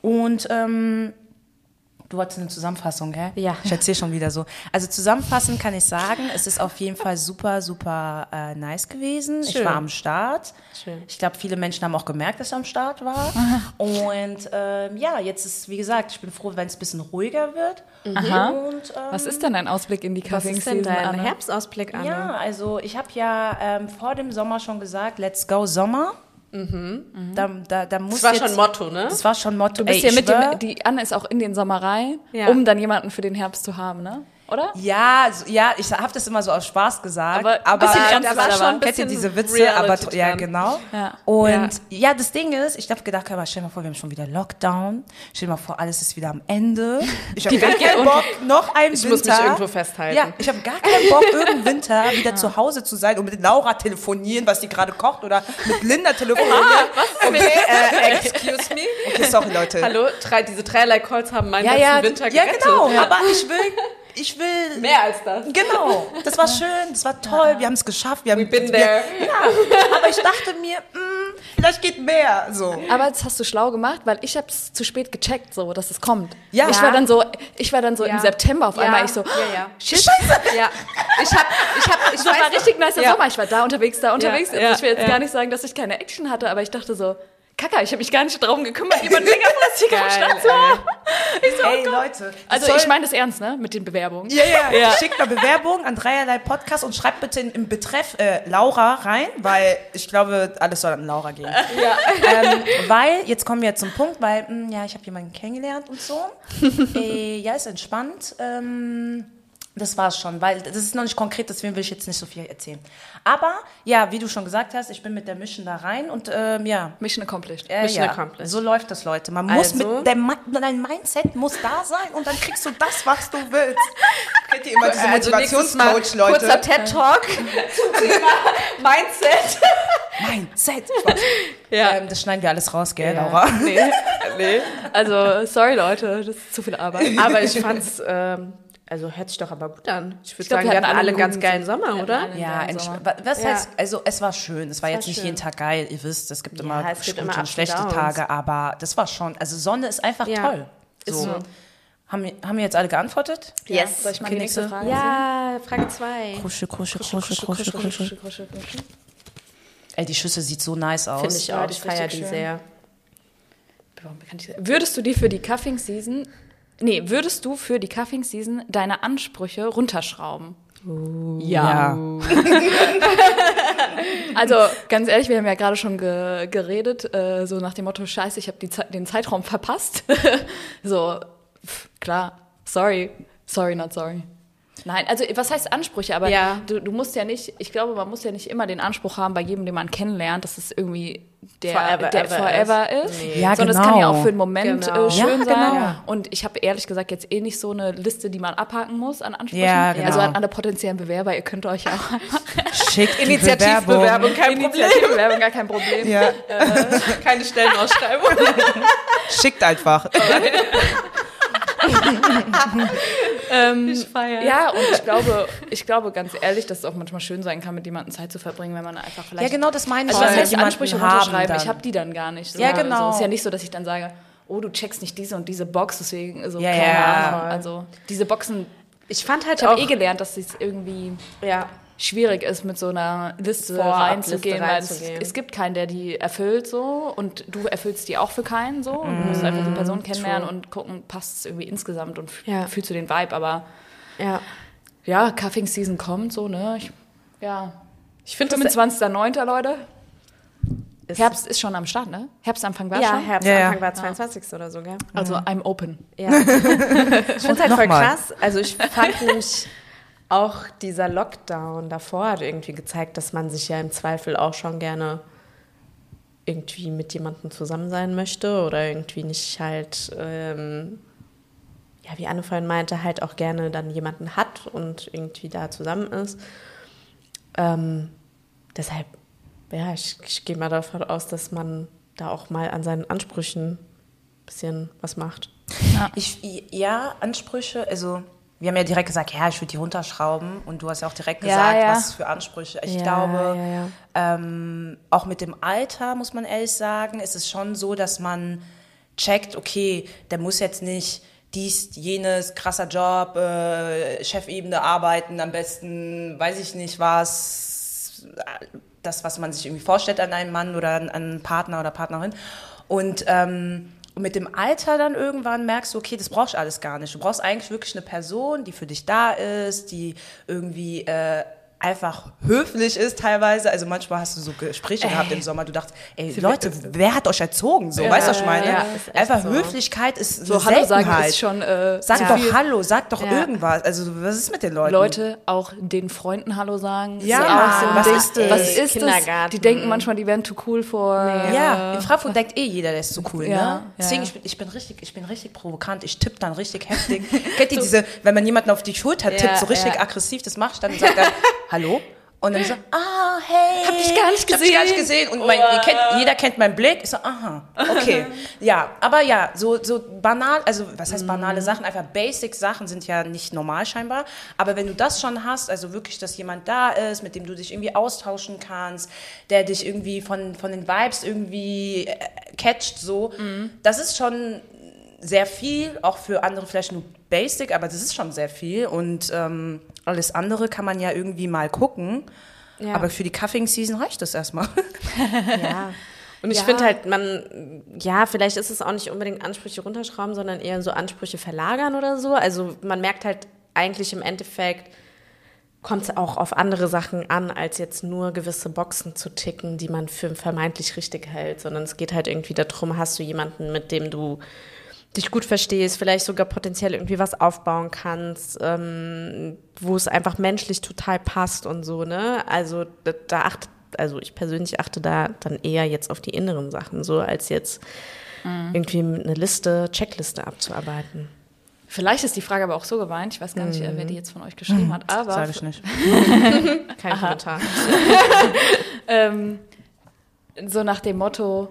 Und ähm, du hattest eine Zusammenfassung, gell? Ja. Ich erzähle schon wieder so. Also zusammenfassend kann ich sagen, es ist auf jeden Fall super, super äh, nice gewesen. Ich Schön. war am Start. Schön. Ich glaube, viele Menschen haben auch gemerkt, dass ich am Start war. Und ähm, ja, jetzt ist, wie gesagt, ich bin froh, wenn es ein bisschen ruhiger wird. Aha. Und, ähm, Was ist denn dein Ausblick in die Was Cuffing ist denn dein Anne? Herbstausblick, Anne? Ja, also ich habe ja ähm, vor dem Sommer schon gesagt, let's go Sommer. Da, da, da muss Das war jetzt, schon Motto, ne? Das war schon Motto. Du bist Ey, ja mit dem, die Anne ist auch in den Sommer rein, Ja. um dann jemanden für den Herbst zu haben, ne? Oder? Ja, so, ja, ich habe das immer so aus Spaß gesagt, Aber aber, ein bisschen aber ernst da war schon ein bisschen diese Witze, Reality aber ja dran. genau. Ja. Und ja. das Ding ist, ich habe gedacht, aber stell dir mal vor, wir haben schon wieder Lockdown. Stell dir mal vor, alles ist wieder am Ende. Ich habe gar keinen. Bock, noch ein Ich Winter. muss mich irgendwo festhalten. Ja, ich habe gar keinen Bock, irgendeinen Winter wieder zu Hause zu sein und mit Laura telefonieren, was die gerade kocht oder mit Linda telefonieren. Okay, äh, excuse me. Okay, sorry Leute. Hallo, drei, diese dreierlei Calls haben meinen Ja, ganzen ja, Winter ja, gerettet. genau. Aber ich will, ich will Mehr als das. Genau, das war schön, das war toll, wir haben es geschafft. Wir haben, We've been wir, there. Ja, aber ich dachte mir, mm, vielleicht geht mehr. So. Aber das hast du schlau gemacht, weil ich habe es zu spät gecheckt, so, dass es kommt. Ja. Ich war dann so, ich war dann so Ja. im September auf Ja, einmal, ich so, ja, ja. shit. Ja, ich hab, ich hab, ich So war richtig nicer Ja. Sommer. Ich war da unterwegs, da unterwegs. ja, ich will jetzt ja. gar nicht sagen, dass ich keine Action hatte, aber ich dachte so, Kacke, ich habe mich gar nicht darum gekümmert, jemand längerfristig am Start zu haben. Ich so, oh Ey, Gott. Leute. Also soll- ich meine das ernst, ne? Mit den Bewerbungen. Ja, ja, Ja. schickt mal Bewerbung an dreierlei Podcast und schreibt bitte in, im Betreff äh, Laura rein, weil ich glaube, alles soll an Laura gehen. Ja. ähm, weil, jetzt kommen wir zum Punkt, weil, mh, ja, ich habe jemanden kennengelernt und so. äh, ja, ist entspannt. Ähm, das war's schon, weil das ist noch nicht konkret, deswegen will ich jetzt nicht so viel erzählen. Aber, ja, wie du schon gesagt hast, ich bin mit der Mission da rein und, ähm, ja. Mission accomplished. Äh, Mission ja, accomplished. so läuft das, Leute. Man muss Also- mit, der, Mi- dein Mindset muss da sein und dann kriegst du das, was du willst. Kennt ihr immer diese Also nächstes Mal Motivationscoach, Leute? Kurzer TED-Talk zum Thema Mindset. Mindset. Ja. Ähm, das schneiden wir alles raus, gell, Ja. Laura? Nee, nee. Also, sorry Leute, das ist zu viel Arbeit. Aber ich fand's ähm, also hört sich doch aber gut an. Ich würde sagen, wir hatten alle einen ganz geilen Sommer. Oder? Ja, Sommer. wa- was Ja. heißt, also es war schön. Es war jetzt nicht schön. jeden Tag geil. Ihr wisst, es gibt immer es gibt gute immer und schlechte Downs. Tage, aber das war schon, also Sonne ist einfach Ja. toll. Ist So. so. Haben, wir- haben wir jetzt alle geantwortet? Ja, Yes. Soll ich mal Okay, die nächste. Frage Ja, Frage 2. Kuschel, kuschel, ziehen? kuschel, kuschel, kuschel. kuschel, kuschel, kuschel. Ey, die Schüssel sieht so nice aus. Finde ich Ja, auch. die Ich feiere die schön. sehr. Warum kann ich- Würdest du die für die Cuffing Season, nee, würdest du für die Cuffing Season deine Ansprüche runterschrauben? Ja. Also ganz ehrlich, wir haben ja gerade schon ge geredet, äh, so nach dem Motto, scheiße, ich habe den Zeitraum verpasst. so, pff, klar, sorry, sorry, not sorry. Nein, also was heißt Ansprüche? Aber Ja. du, du musst ja nicht, ich glaube, man muss ja nicht immer den Anspruch haben bei jedem, den man kennenlernt, dass es irgendwie der Forever der ever forever ist. Nee. Ja, sondern es kann ja genau. auch für einen Moment Genau. äh, schön Ja, sein. genau. Und ich habe ehrlich gesagt jetzt eh nicht so eine Liste, die man abhaken muss an Ansprüchen. Ja, genau. Also an alle potenziellen Bewerber, ihr könnt euch auch Schickt die Initiativbewerbung, kein Problem. Initiativbewerbung, gar kein Problem. Ja. Keine Stellenausschreibung. Schickt einfach. Ähm, Ich feiere. Ja, und ich glaube, ich glaube ganz ehrlich, dass es auch manchmal schön sein kann, mit jemandem Zeit zu verbringen, wenn man einfach vielleicht. Ja, genau das meine ich. Also was heißt Ansprüche haben runterschreiben? dann. Ich habe die dann gar nicht. So. Ja, genau. Also, es ist ja nicht so, dass ich dann sage, oh, du checkst nicht diese und diese Box, deswegen so Ja, keine ja, Ahnung. Also diese Boxen. Ich fand halt Ich habe auch eh gelernt, dass es irgendwie ja, schwierig ist, mit so einer Liste reinzugehen, weil es, gibt keinen, der die erfüllt so und du erfüllst die auch für keinen so. Und du musst einfach die Person kennenlernen und gucken, passt es irgendwie insgesamt und Ja. fühlst du den Vibe. Aber ja. ja, Cuffing Season kommt so, ne? Ich, ja. Ich finde 25.09. Leute. ist, Herbst ist schon am Start, ne? Herbstanfang war Ja, schon. Herbst, Ja, ja. Anfang war 22. oder so, gell? Also I'm open. Ja. ich finde es halt voll krass. Also ich fand nämlich auch dieser Lockdown davor hat irgendwie gezeigt, dass man sich ja im Zweifel auch schon gerne irgendwie mit jemandem zusammen sein möchte oder irgendwie nicht halt, ähm, ja, wie Anne vorhin meinte, halt auch gerne dann jemanden hat und irgendwie da zusammen ist. Ähm, deshalb, ja, ich, ich gehe mal davon aus, dass man da auch mal an seinen Ansprüchen ein bisschen was macht. Ich, ja, Ansprüche, also wir haben ja direkt gesagt, ja, ich würde die runterschrauben und du hast ja auch direkt Ja, gesagt, ja. was für Ansprüche. Ich Ja, glaube. Ähm, auch mit dem Alter, muss man ehrlich sagen, ist es schon so, dass man checkt, okay, der muss jetzt nicht dies, jenes, krasser Job, äh, Chefebene arbeiten, am besten, weiß ich nicht was, das, was man sich irgendwie vorstellt an einem Mann oder an, an einen Partner oder Partnerin. Und ähm, und mit dem Alter dann irgendwann merkst du, okay, das brauchst du alles gar nicht. Du brauchst eigentlich wirklich eine Person, die für dich da ist, die irgendwie äh, einfach höflich ist teilweise. Also manchmal hast du so Gespräche gehabt im Sommer, du dachtest, ey Leute, wer hat euch erzogen? So, weißt du, was ich meine? ja, einfach so. Höflichkeit ist So eine Hallo sagen ist schon äh, Sag zu doch. Hallo, sag doch Ja. irgendwas. Also was ist mit den Leuten? Leute auch den Freunden Hallo sagen. Ja, so ein was Ding. ist das? Was ist das? Die denken manchmal, die wären too cool for. Ja, in Frankfurt denkt eh jeder, der ist so cool, Ja, ne? ja, Deswegen, ja. ich bin, ich bin richtig, ich bin richtig provokant. Ich tippe dann richtig heftig. Kennt ihr diese, wenn man jemanden auf die Schulter tippt, Ja, so richtig ja. aggressiv, das mache ich dann und sagt er, hallo? Und dann so, ah, hey. Hab dich gar nicht Ich hab dich gar nicht gesehen. gesehen. Und mein, ihr kennt, jeder kennt meinen Blick. Ich so, aha, okay. ja, aber ja, so, so banal, also was heißt banale Sachen? Einfach Basic-Sachen sind ja nicht normal scheinbar. Aber wenn du das schon hast, also wirklich, dass jemand da ist, mit dem du dich irgendwie austauschen kannst, der dich irgendwie von, von den Vibes irgendwie äh, catcht, so, das ist schon sehr viel, auch für andere vielleicht nur basic, aber das ist schon sehr viel und ähm, alles andere kann man ja irgendwie mal gucken. Ja. Aber für die Cuffing Season reicht das erstmal. Ja. Und ich Ja. finde halt, man, ja, vielleicht ist es auch nicht unbedingt Ansprüche runterschrauben, sondern eher so Ansprüche verlagern oder so. Also man merkt halt eigentlich im Endeffekt, kommt es auch auf andere Sachen an, als jetzt nur gewisse Boxen zu ticken, die man für vermeintlich richtig hält, sondern es geht halt irgendwie darum, hast du jemanden, mit dem du dich gut verstehst, vielleicht sogar potenziell irgendwie was aufbauen kannst, ähm, wo es einfach menschlich total passt und so, ne? Also da, da achtet, also ich persönlich achte da dann eher jetzt auf die inneren Sachen, so als jetzt irgendwie eine Liste, Checkliste abzuarbeiten. Vielleicht ist die Frage aber auch so gemeint, ich weiß gar nicht, wer die jetzt von euch geschrieben hat, aber Sag ich nicht. Kein Kommentar. ähm, so nach dem Motto,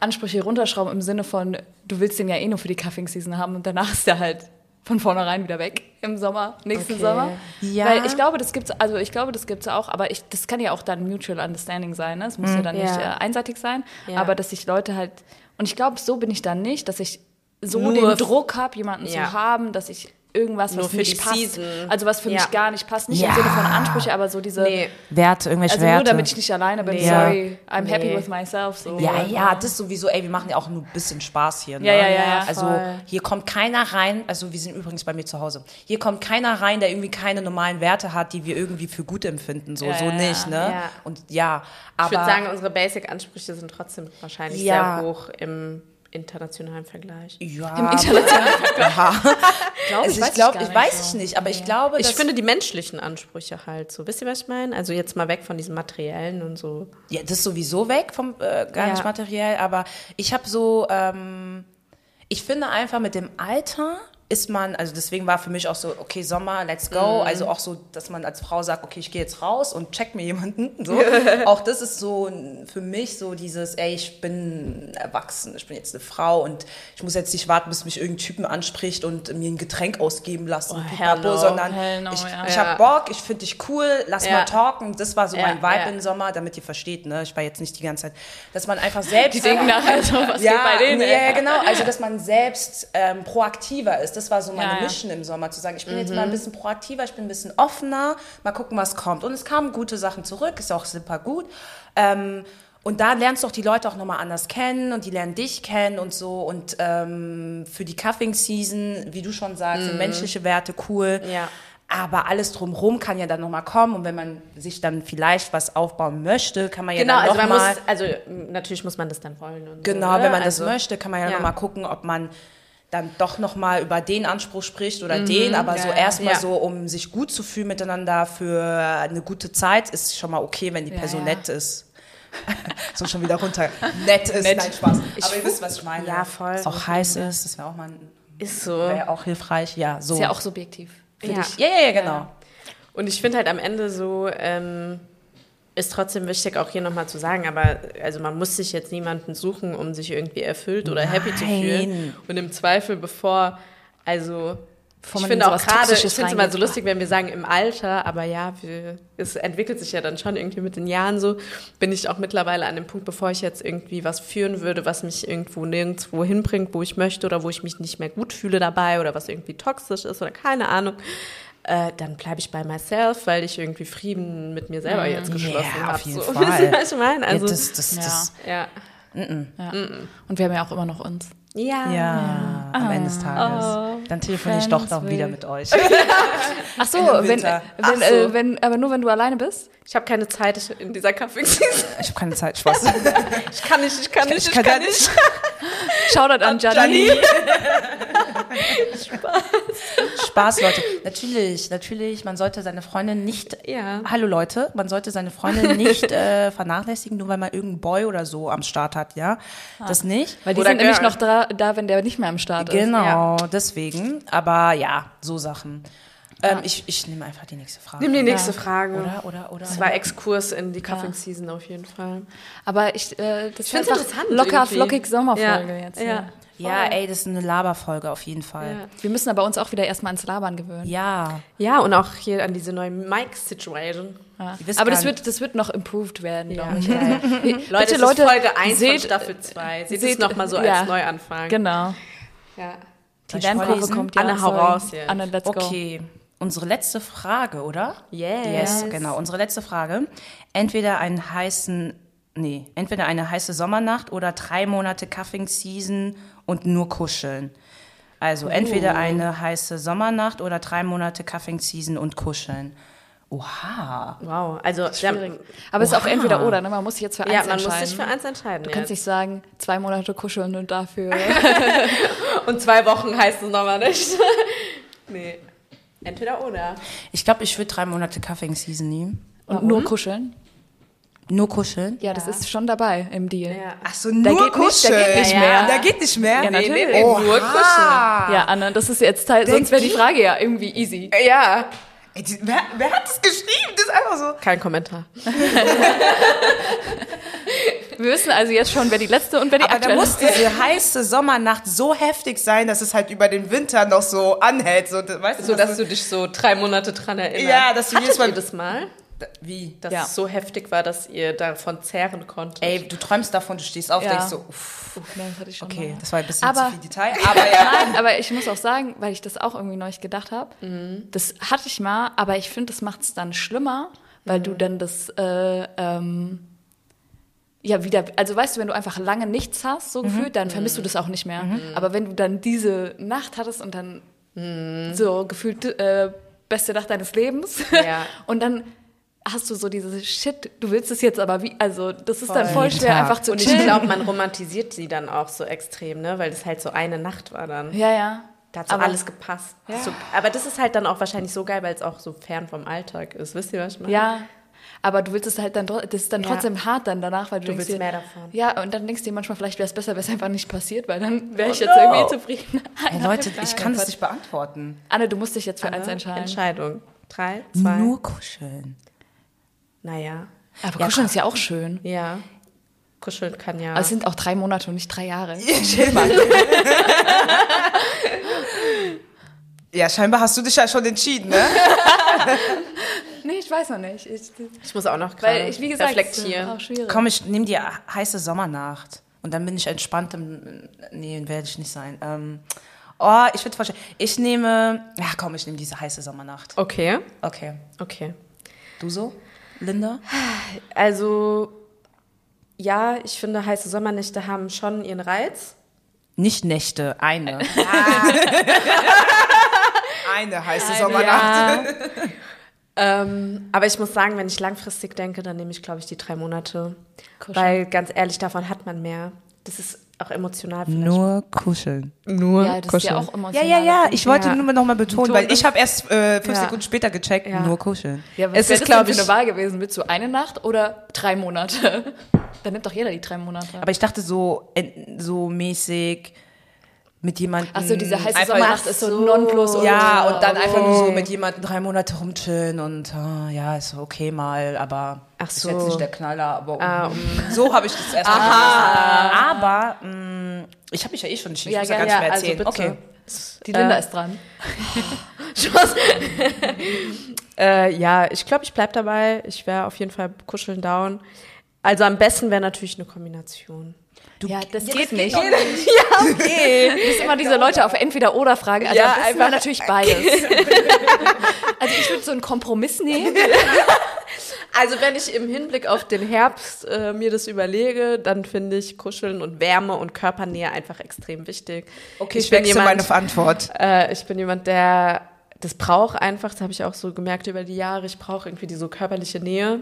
Ansprüche runterschrauben im Sinne von, du willst den ja eh nur für die Cuffing Season haben und danach ist der halt von vornherein wieder weg im Sommer, nächsten Okay. Sommer. Ja. Weil ich glaube, das gibt's, also ich glaube, das gibt's auch, aber ich, das kann ja auch dann Mutual Understanding sein, ne? Es muss ja dann nicht Mhm. Ja. äh, einseitig sein, Ja. aber dass sich Leute halt, und ich glaube, so bin ich dann nicht, dass ich so Nur den Druck habe, jemanden Ja. zu haben, dass ich irgendwas, Nur was für die passt, Season. also was für Ja. mich gar nicht passt, nicht Ja. im Sinne von Ansprüche, aber so diese, Nee. Werte, irgendwelche also nur Werte. damit ich nicht alleine bin, Nee. sorry, I'm happy Nee. with myself, so. Ja, ja, das sowieso, ey, wir machen ja auch nur ein bisschen Spaß hier. Ne? Ja, ja, ja, Also voll. hier kommt keiner rein, also wir sind übrigens bei mir zu Hause, hier kommt keiner rein, der irgendwie keine normalen Werte hat, die wir irgendwie für gut empfinden, so, Ja, so nicht, ne? ja. Und ja, Ich aber... würde sagen, unsere Basic-Ansprüche sind trotzdem wahrscheinlich Ja. sehr hoch im internationalen Vergleich. ja, Im internationalen also weiß ich ich glaube, ich, nicht weiß so. ich nicht, aber ich glaube, Ich finde die menschlichen Ansprüche halt so. Wisst ihr, was ich meine? Also jetzt mal weg von diesem materiellen und so. Ja, das ist sowieso weg vom äh, gar Ja. nicht materiell, aber ich habe so, ähm, ich finde einfach mit dem Alter ist man, also deswegen war für mich auch so, okay, Sommer, let's go. Also auch so, dass man als Frau sagt, okay, ich gehe jetzt raus und check mir jemanden. So. auch das ist so für mich so dieses, ey, ich bin erwachsen, ich bin jetzt eine Frau und ich muss jetzt nicht warten, bis mich irgendein Typen anspricht und mir ein Getränk ausgeben lassen, Oh, pipapo, sondern no, ich, ja. ich Ja. hab Bock, ich finde dich cool, lass Ja. mal talken. Das war so Ja, mein Vibe im Sommer, damit ihr versteht, ne? Ich war jetzt nicht die ganze Zeit, dass man einfach selbst. Die denken nachher so, was ja, geht bei denen? Ja, ja, genau. Also, dass man selbst ähm, proaktiver ist. Das war so meine Ja. Mission im Sommer, zu sagen, ich bin jetzt mal ein bisschen proaktiver, ich bin ein bisschen offener, mal gucken, was kommt. Und es kamen gute Sachen zurück, ist auch super gut. Ähm, und da lernst du auch die Leute auch nochmal anders kennen und die lernen dich kennen und so. Und ähm, für die Cuffing Season, wie du schon sagst, sind menschliche Werte cool. Ja. Aber alles drumherum kann ja dann nochmal kommen. Und wenn man sich dann vielleicht was aufbauen möchte, kann man ja Genau, dann also man nochmal... muss, also m, natürlich muss man das dann wollen. Und Genau, so, ne? wenn man das also, möchte, kann man ja, ja. noch mal gucken, ob man dann doch noch mal über den Anspruch spricht oder den, aber so ja, erstmal ja. so, um sich gut zu fühlen miteinander für eine gute Zeit, ist schon mal okay, wenn die Ja, Person nett ist. so schon wieder runter. Nett ist, nein, Spaß. aber ihr wisst, was ich meine. Ja, voll. Es auch heiß ist, das wäre auch mal Ist so. wäre auch hilfreich. Ja, so. Ist ja auch subjektiv. Ja. ja, ja, ja, genau. Und ich finde halt am Ende so, ähm, ist trotzdem wichtig, auch hier nochmal zu sagen, aber also man muss sich jetzt niemanden suchen, um sich irgendwie erfüllt oder happy zu fühlen. Nein. Und im Zweifel, bevor, also Bevor ich finde in auch gerade, ich finde es immer so lustig, wenn wir sagen im Alter, aber ja, wir, es entwickelt sich ja dann schon irgendwie mit den Jahren so, bin ich auch mittlerweile an dem Punkt, bevor ich jetzt irgendwie was führen würde, was mich irgendwo nirgendwo hinbringt, wo ich möchte oder wo ich mich nicht mehr gut fühle dabei oder was irgendwie toxisch ist oder keine Ahnung, äh, dann bleibe ich bei myself, weil ich irgendwie Frieden mit mir selber jetzt geschlossen Ja, habe. auf jeden so. Fall. Weißt du, was ich meine? Also, ja, das, das, Ja. das, ja. Ja. Und wir haben ja auch immer noch uns. Ja. ja, am Ende des Tages. Dann telefoniere ich doch noch Friends wieder will- mit euch. Ach so, wenn, Winter. wenn, Ach so. Äh, wenn, aber nur wenn du alleine bist? Ich habe keine Zeit in dieser Kaffee-Season. Ich habe keine Zeit, Spaß. Ich kann nicht, ich kann nicht, ich, kann kann, ja nicht. Shoutout an Gianni. Spaß, Leute. Natürlich, natürlich, man sollte seine Freundin nicht. Ja. Hallo Leute, man sollte seine Freundin nicht äh, vernachlässigen, nur weil man irgendeinen Boy oder so am Start hat, ja? Das nicht. Weil die Oder sind nämlich Girl. noch da, da, wenn der nicht mehr am Start ist. Genau, deswegen. Aber ja, so Sachen. Ähm, ich, ich nehme einfach die nächste Frage. Nimm die nächste Frage. Oder, oder, oder. Das war Exkurs in die Cuffing-Season auf jeden Fall. Aber ich, äh, das Ich find's einfach interessant locker, irgendwie. flockig Sommerfolge Ja, jetzt. ja. Ja. ja, ey, das ist eine Laberfolge auf jeden Fall. Ja. Wir müssen aber uns auch wieder erstmal ans Labern gewöhnen. Ja. Ja, und auch hier an diese neue Mic-Situation. Ja. Aber das wird, das wird noch improved werden, Ja. glaube ich. Leute, Bitte, es Leute, ist Folge 1 seht- von Staffel 2. Seht, seht- es nochmal so ja. als Neuanfang. Genau. Ja. Die Lernkurve kommt ja. Anne, hau raus. Anne, let's go. Okay, unsere letzte Frage, oder? Yes. Yes, genau. Unsere letzte Frage. Entweder einen heißen, nee, entweder eine heiße Sommernacht oder drei Monate Cuffing Season und nur kuscheln. Also entweder eine heiße Sommernacht oder drei Monate Cuffing Season und kuscheln. Oha. Wow. Also, Schwierig. Aber es ist auch entweder oder, ne? Man muss sich jetzt für eins ja, man entscheiden. muss sich für eins entscheiden. Du kannst jetzt. nicht sagen, zwei Monate kuscheln und dafür. Und zwei Wochen heißt es nochmal nicht. nee. Entweder oder. Ich glaube, ich würde drei Monate Cuffing Season nehmen. Und nur kuscheln? Nur kuscheln? Ja, das ist schon dabei im Deal. Ja. Ach so, Da geht nicht, da geht nicht Ja, mehr. ja. Da geht nicht mehr? Ja, natürlich. Nee, nee, Oha. nur kuscheln. Ja, Anne, das ist jetzt Teil, sonst wäre die Frage ja irgendwie easy. Ja. Ey, die, wer, wer hat das geschrieben? Das ist einfach so. Kein Kommentar. Wir wissen also jetzt schon, wer die letzte und wer die Aber da aktuelle muss diese heiße Sommernacht so heftig sein, dass es halt über den Winter noch so anhält. So, weißt du, So, was dass du dich so drei Monate dran erinnerst. Ja, dass du Hattet jedes Mal- ihr das mal, Wie? dass Ja. es so heftig war, dass ihr davon zehren konntet. Ey, du träumst davon, du stehst auf, Ja. denkst so, uff, Uff, nein, das hatte ich schon okay, mal. das war ein bisschen Aber- zu viel Detail. Aber ja. Nein, aber ich muss auch sagen, weil ich das auch irgendwie neulich gedacht habe, das hatte ich mal, aber ich finde, das macht es dann schlimmer, weil du dann das äh, ähm, ja wieder, also weißt du, wenn du einfach lange nichts hast, so gefühlt, dann vermisst du das auch nicht mehr. Aber wenn du dann diese Nacht hattest und dann so gefühlt äh, beste Nacht deines Lebens Ja. und dann hast du so diese Shit, du willst es jetzt aber wie, also das ist dann Voll. voll Jeden schwer Tag. einfach zu Und ich glaube, man romantisiert sie dann auch so extrem, ne? Weil das halt so eine Nacht war dann. ja, ja. Da hat so Aber- alles gepasst. So, aber das ist halt dann auch wahrscheinlich so geil, weil es auch so fern vom Alltag ist. Wisst ihr, was ich meine? Ja, aber du willst es halt dann, das ist dann Ja. trotzdem hart dann danach, weil du, Du denkst willst dir, mehr davon. Ja, und dann denkst du dir manchmal, vielleicht wäre es besser, wäre es einfach nicht passiert, weil dann wäre ich Oh jetzt no. irgendwie zufrieden. Hey, Leute, ich kann das nicht beantworten. Anne, du musst dich jetzt für eins Anne, entscheiden. Entscheidung. Drei, zwei. Nur kuscheln. Naja. Aber Ja, kuscheln ist ja auch schön. Ja. Kuscheln kann ja. Aber es sind auch drei Monate und nicht drei Jahre. Chill mal. Ja, scheinbar hast du dich ja schon entschieden, ne? nee, ich weiß noch nicht. Ich, ich muss auch noch gerade weil ich, wie gesagt, reflektieren. Komm, ich nehme die heiße Sommernacht. Und dann bin ich entspannt im. Nee, werde ich nicht sein. Ähm, oh, ich würde vorstellen. Ich nehme. Ja, komm, ich nehme diese heiße Sommernacht. Okay. Okay. Okay. Du so, Linda? Also, ja, ich finde, heiße Sommernächte haben schon ihren Reiz. Nicht Nächte, eine. eine heiße Eine, Sommernacht. Ähm, aber ich muss sagen, wenn ich langfristig denke, dann nehme ich, glaube ich, die drei Monate. Kuscheln. Weil ganz ehrlich, davon hat man mehr. Das ist auch emotional vielleicht. Nur kuscheln. Nur ja, das ist ja auch Ja, emotional. ja, ja. Ich wollte Ja. nur noch mal betonen, weil ich habe erst äh, fünf Ja. Sekunden später gecheckt. Ja. Nur kuscheln. Ja, was Es wäre ist, das glaub denn für ich- eine Wahl gewesen? Willst du eine Nacht oder drei Monate? Dann nimmt doch jeder die drei Monate. Aber ich dachte so, so mäßig mit jemandem. Ach so, diese heiße einfach- Sommernacht ist so so. nonplus. Ja, und dann Oh. einfach nur so mit jemandem drei Monate rumchillen und ah, ja, ist okay mal, aber Ach ist so. jetzt nicht der Knaller, aber Ah, mm, so habe ich das erst mal gelesen. Aber mm, ich habe mich ja eh schon entschieden, Ja, ich muss ja gern, gar nicht mehr also erzählen. bitte. okay. Die Linda Äh, ist dran. Äh, ja, ich glaube, ich bleib dabei. Ich wäre auf jeden Fall kuscheln down. Also am besten wäre natürlich eine Kombination. Ja, das Ja, geht das nicht. geht doch ja, okay. Das ist immer diese Leute auf Entweder-Oder-Frage. Also Ja, am besten einfach- wäre natürlich beides. also ich würde so einen Kompromiss nehmen. Also wenn ich im Hinblick auf den Herbst äh, mir das überlege, dann finde ich Kuscheln und Wärme und Körpernähe einfach extrem wichtig. Okay, ich, bin jemand, meine Antwort. Äh, ich bin jemand, der das braucht einfach, das habe ich auch so gemerkt über die Jahre, ich brauche irgendwie diese körperliche Nähe.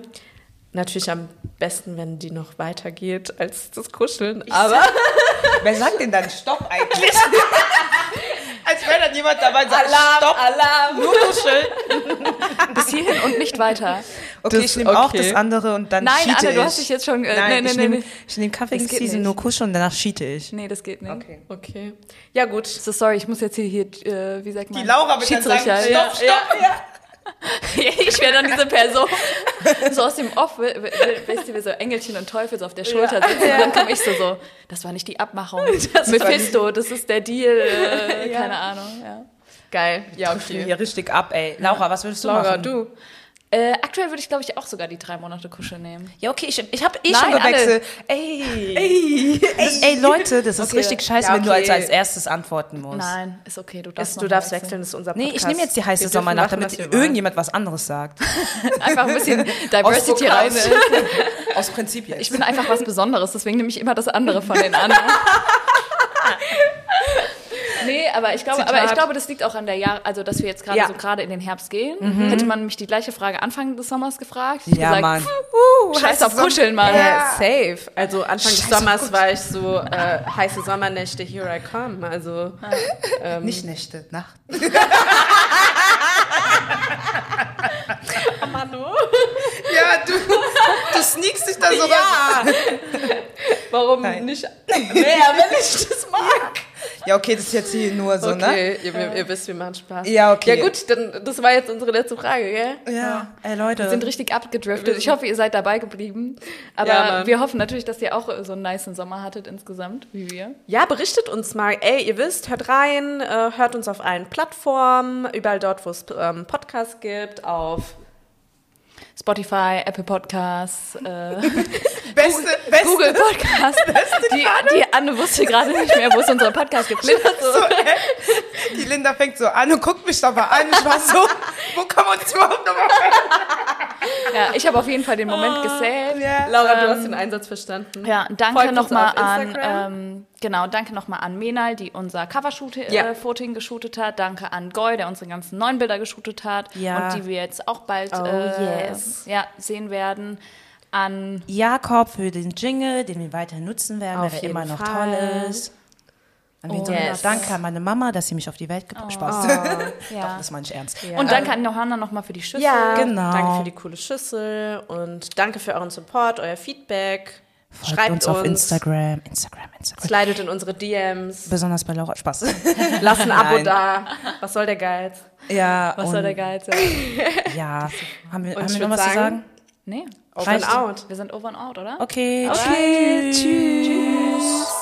Natürlich am besten, wenn die noch weitergeht als das Kuscheln, aber Wer sagt denn dann Stopp eigentlich? Als wäre dann jemand dabei und sagt Stopp. Alarm. Nur kuscheln. Bis hierhin und nicht weiter. Okay, Das- ich nehme auch okay. das andere und dann Nein, cheate Anne, du ich. hast dich jetzt schon... Äh, Nein, nee, ich nee, nehme nee. ich nehm Kaffee Das Season nur kuscheln und danach cheate ich. Nee, das geht nicht. Okay. Okay. Ja, gut. So, sorry, ich muss jetzt hier, hier äh, wie sagt man? Die Laura wird dann sagen, stopp, stopp. Ja, ich wäre dann diese Person, so aus dem Off, we- we- weißt du, wie so Engelchen und Teufel so auf der Schulter sitzen und dann komme ich so so, das war nicht die Abmachung. Mephisto, das ist der Deal, äh, keine Ahnung. Ja. Geil. Ja, okay. hier richtig ab, ey. Laura, was würdest du Laura, machen? du. Äh, aktuell würde ich, glaube ich, auch sogar die drei Monate Kuschel nehmen. Ja, okay, ich, ich habe eh Nein, schon gewechselt. Ey. Ey. Ey, Leute, das ist Okay. richtig scheiße, Ja, wenn du als, okay. als erstes antworten musst. Nein, ist okay, du darfst Ist, du darfst wechseln. wechseln, das ist unser Nee, Podcast. ich nehme jetzt die heiße Sommernacht, machen, damit irgendjemand was anderes sagt. Einfach ein bisschen Diversity rein. Aus Prinzip jetzt. Ich bin einfach was Besonderes, deswegen nehme ich immer das andere von den anderen. Nee, aber ich glaube, aber ich glaube, das liegt auch an der Jahr, also dass wir jetzt gerade Ja. so gerade in den Herbst gehen. Hätte man mich die gleiche Frage Anfang des Sommers gefragt, ich ja, gesagt, Mann. "Puh, scheiß auf Kuscheln, Mann. Äh, safe. Also Anfang des Sommers war ich so äh, heiße Sommernächte, here I come. Also Nicht Nächte, Nacht. Manu. Ja, du, du sneakst dich da sogar. Warum Nein. nicht mehr, wenn ich das mag? Ja, okay, das ist jetzt hier nur so, ne? Okay, ihr, ihr, ihr wisst, wir machen Spaß. Ja, okay. Ja gut, dann, das war jetzt unsere letzte Frage, gell? Ja, ey Leute. Wir sind richtig abgedriftet. Ich hoffe, ihr seid dabei geblieben. Aber Ja, wir hoffen natürlich, dass ihr auch so einen niceen Sommer hattet insgesamt, wie wir. Ja, berichtet uns mal. Ey, ihr wisst, hört rein, äh, hört uns auf allen Plattformen, überall dort, wo es ähm, Podcasts gibt, auf Spotify, Apple Podcasts, äh, beste, beste. Google Podcasts. Die, die Anne wusste gerade nicht mehr, wo es unseren Podcast gibt. So, ey, die Linda fängt so an und guckt mich dabei an. Ich war so, wo kommen wir uns überhaupt nochmal Ja, ich habe auf jeden Fall den Moment gesaved. ja. Laura, du hast den Einsatz verstanden. Ja, danke nochmal an, ähm, genau, danke nochmal an Menal, die unser Covershooting Ja. äh, Foting geshootet hat. Danke an Goy, der unsere ganzen neuen Bilder geshootet hat Ja. und die wir jetzt auch bald Oh, äh, yes. ja, sehen werden. An Jakob für den Jingle, den wir weiter nutzen werden, Auf weil er jeden immer noch Fall. toll ist. An wen Oh, soll yes. danke an meine Mama, dass sie mich auf die Welt gebracht Spaß. ja. Das meine ich ernst. Und danke an Johanna nochmal für die Schüssel. Ja, Genau. danke für die coole Schüssel und danke für euren Support, euer Feedback. Folgt Schreibt uns auf Instagram, Instagram, Instagram. Slidet in unsere DMs. Besonders bei Laura Spaß. Lasst ein Abo da. Was soll der Geiz? ja, Was soll der Geiz sein? Ja, haben wir, Und haben wir noch was zu sagen- sagen? Nee, Over and out. wir sind over and out, oder? Okay, Alright. tschüss. tschüss.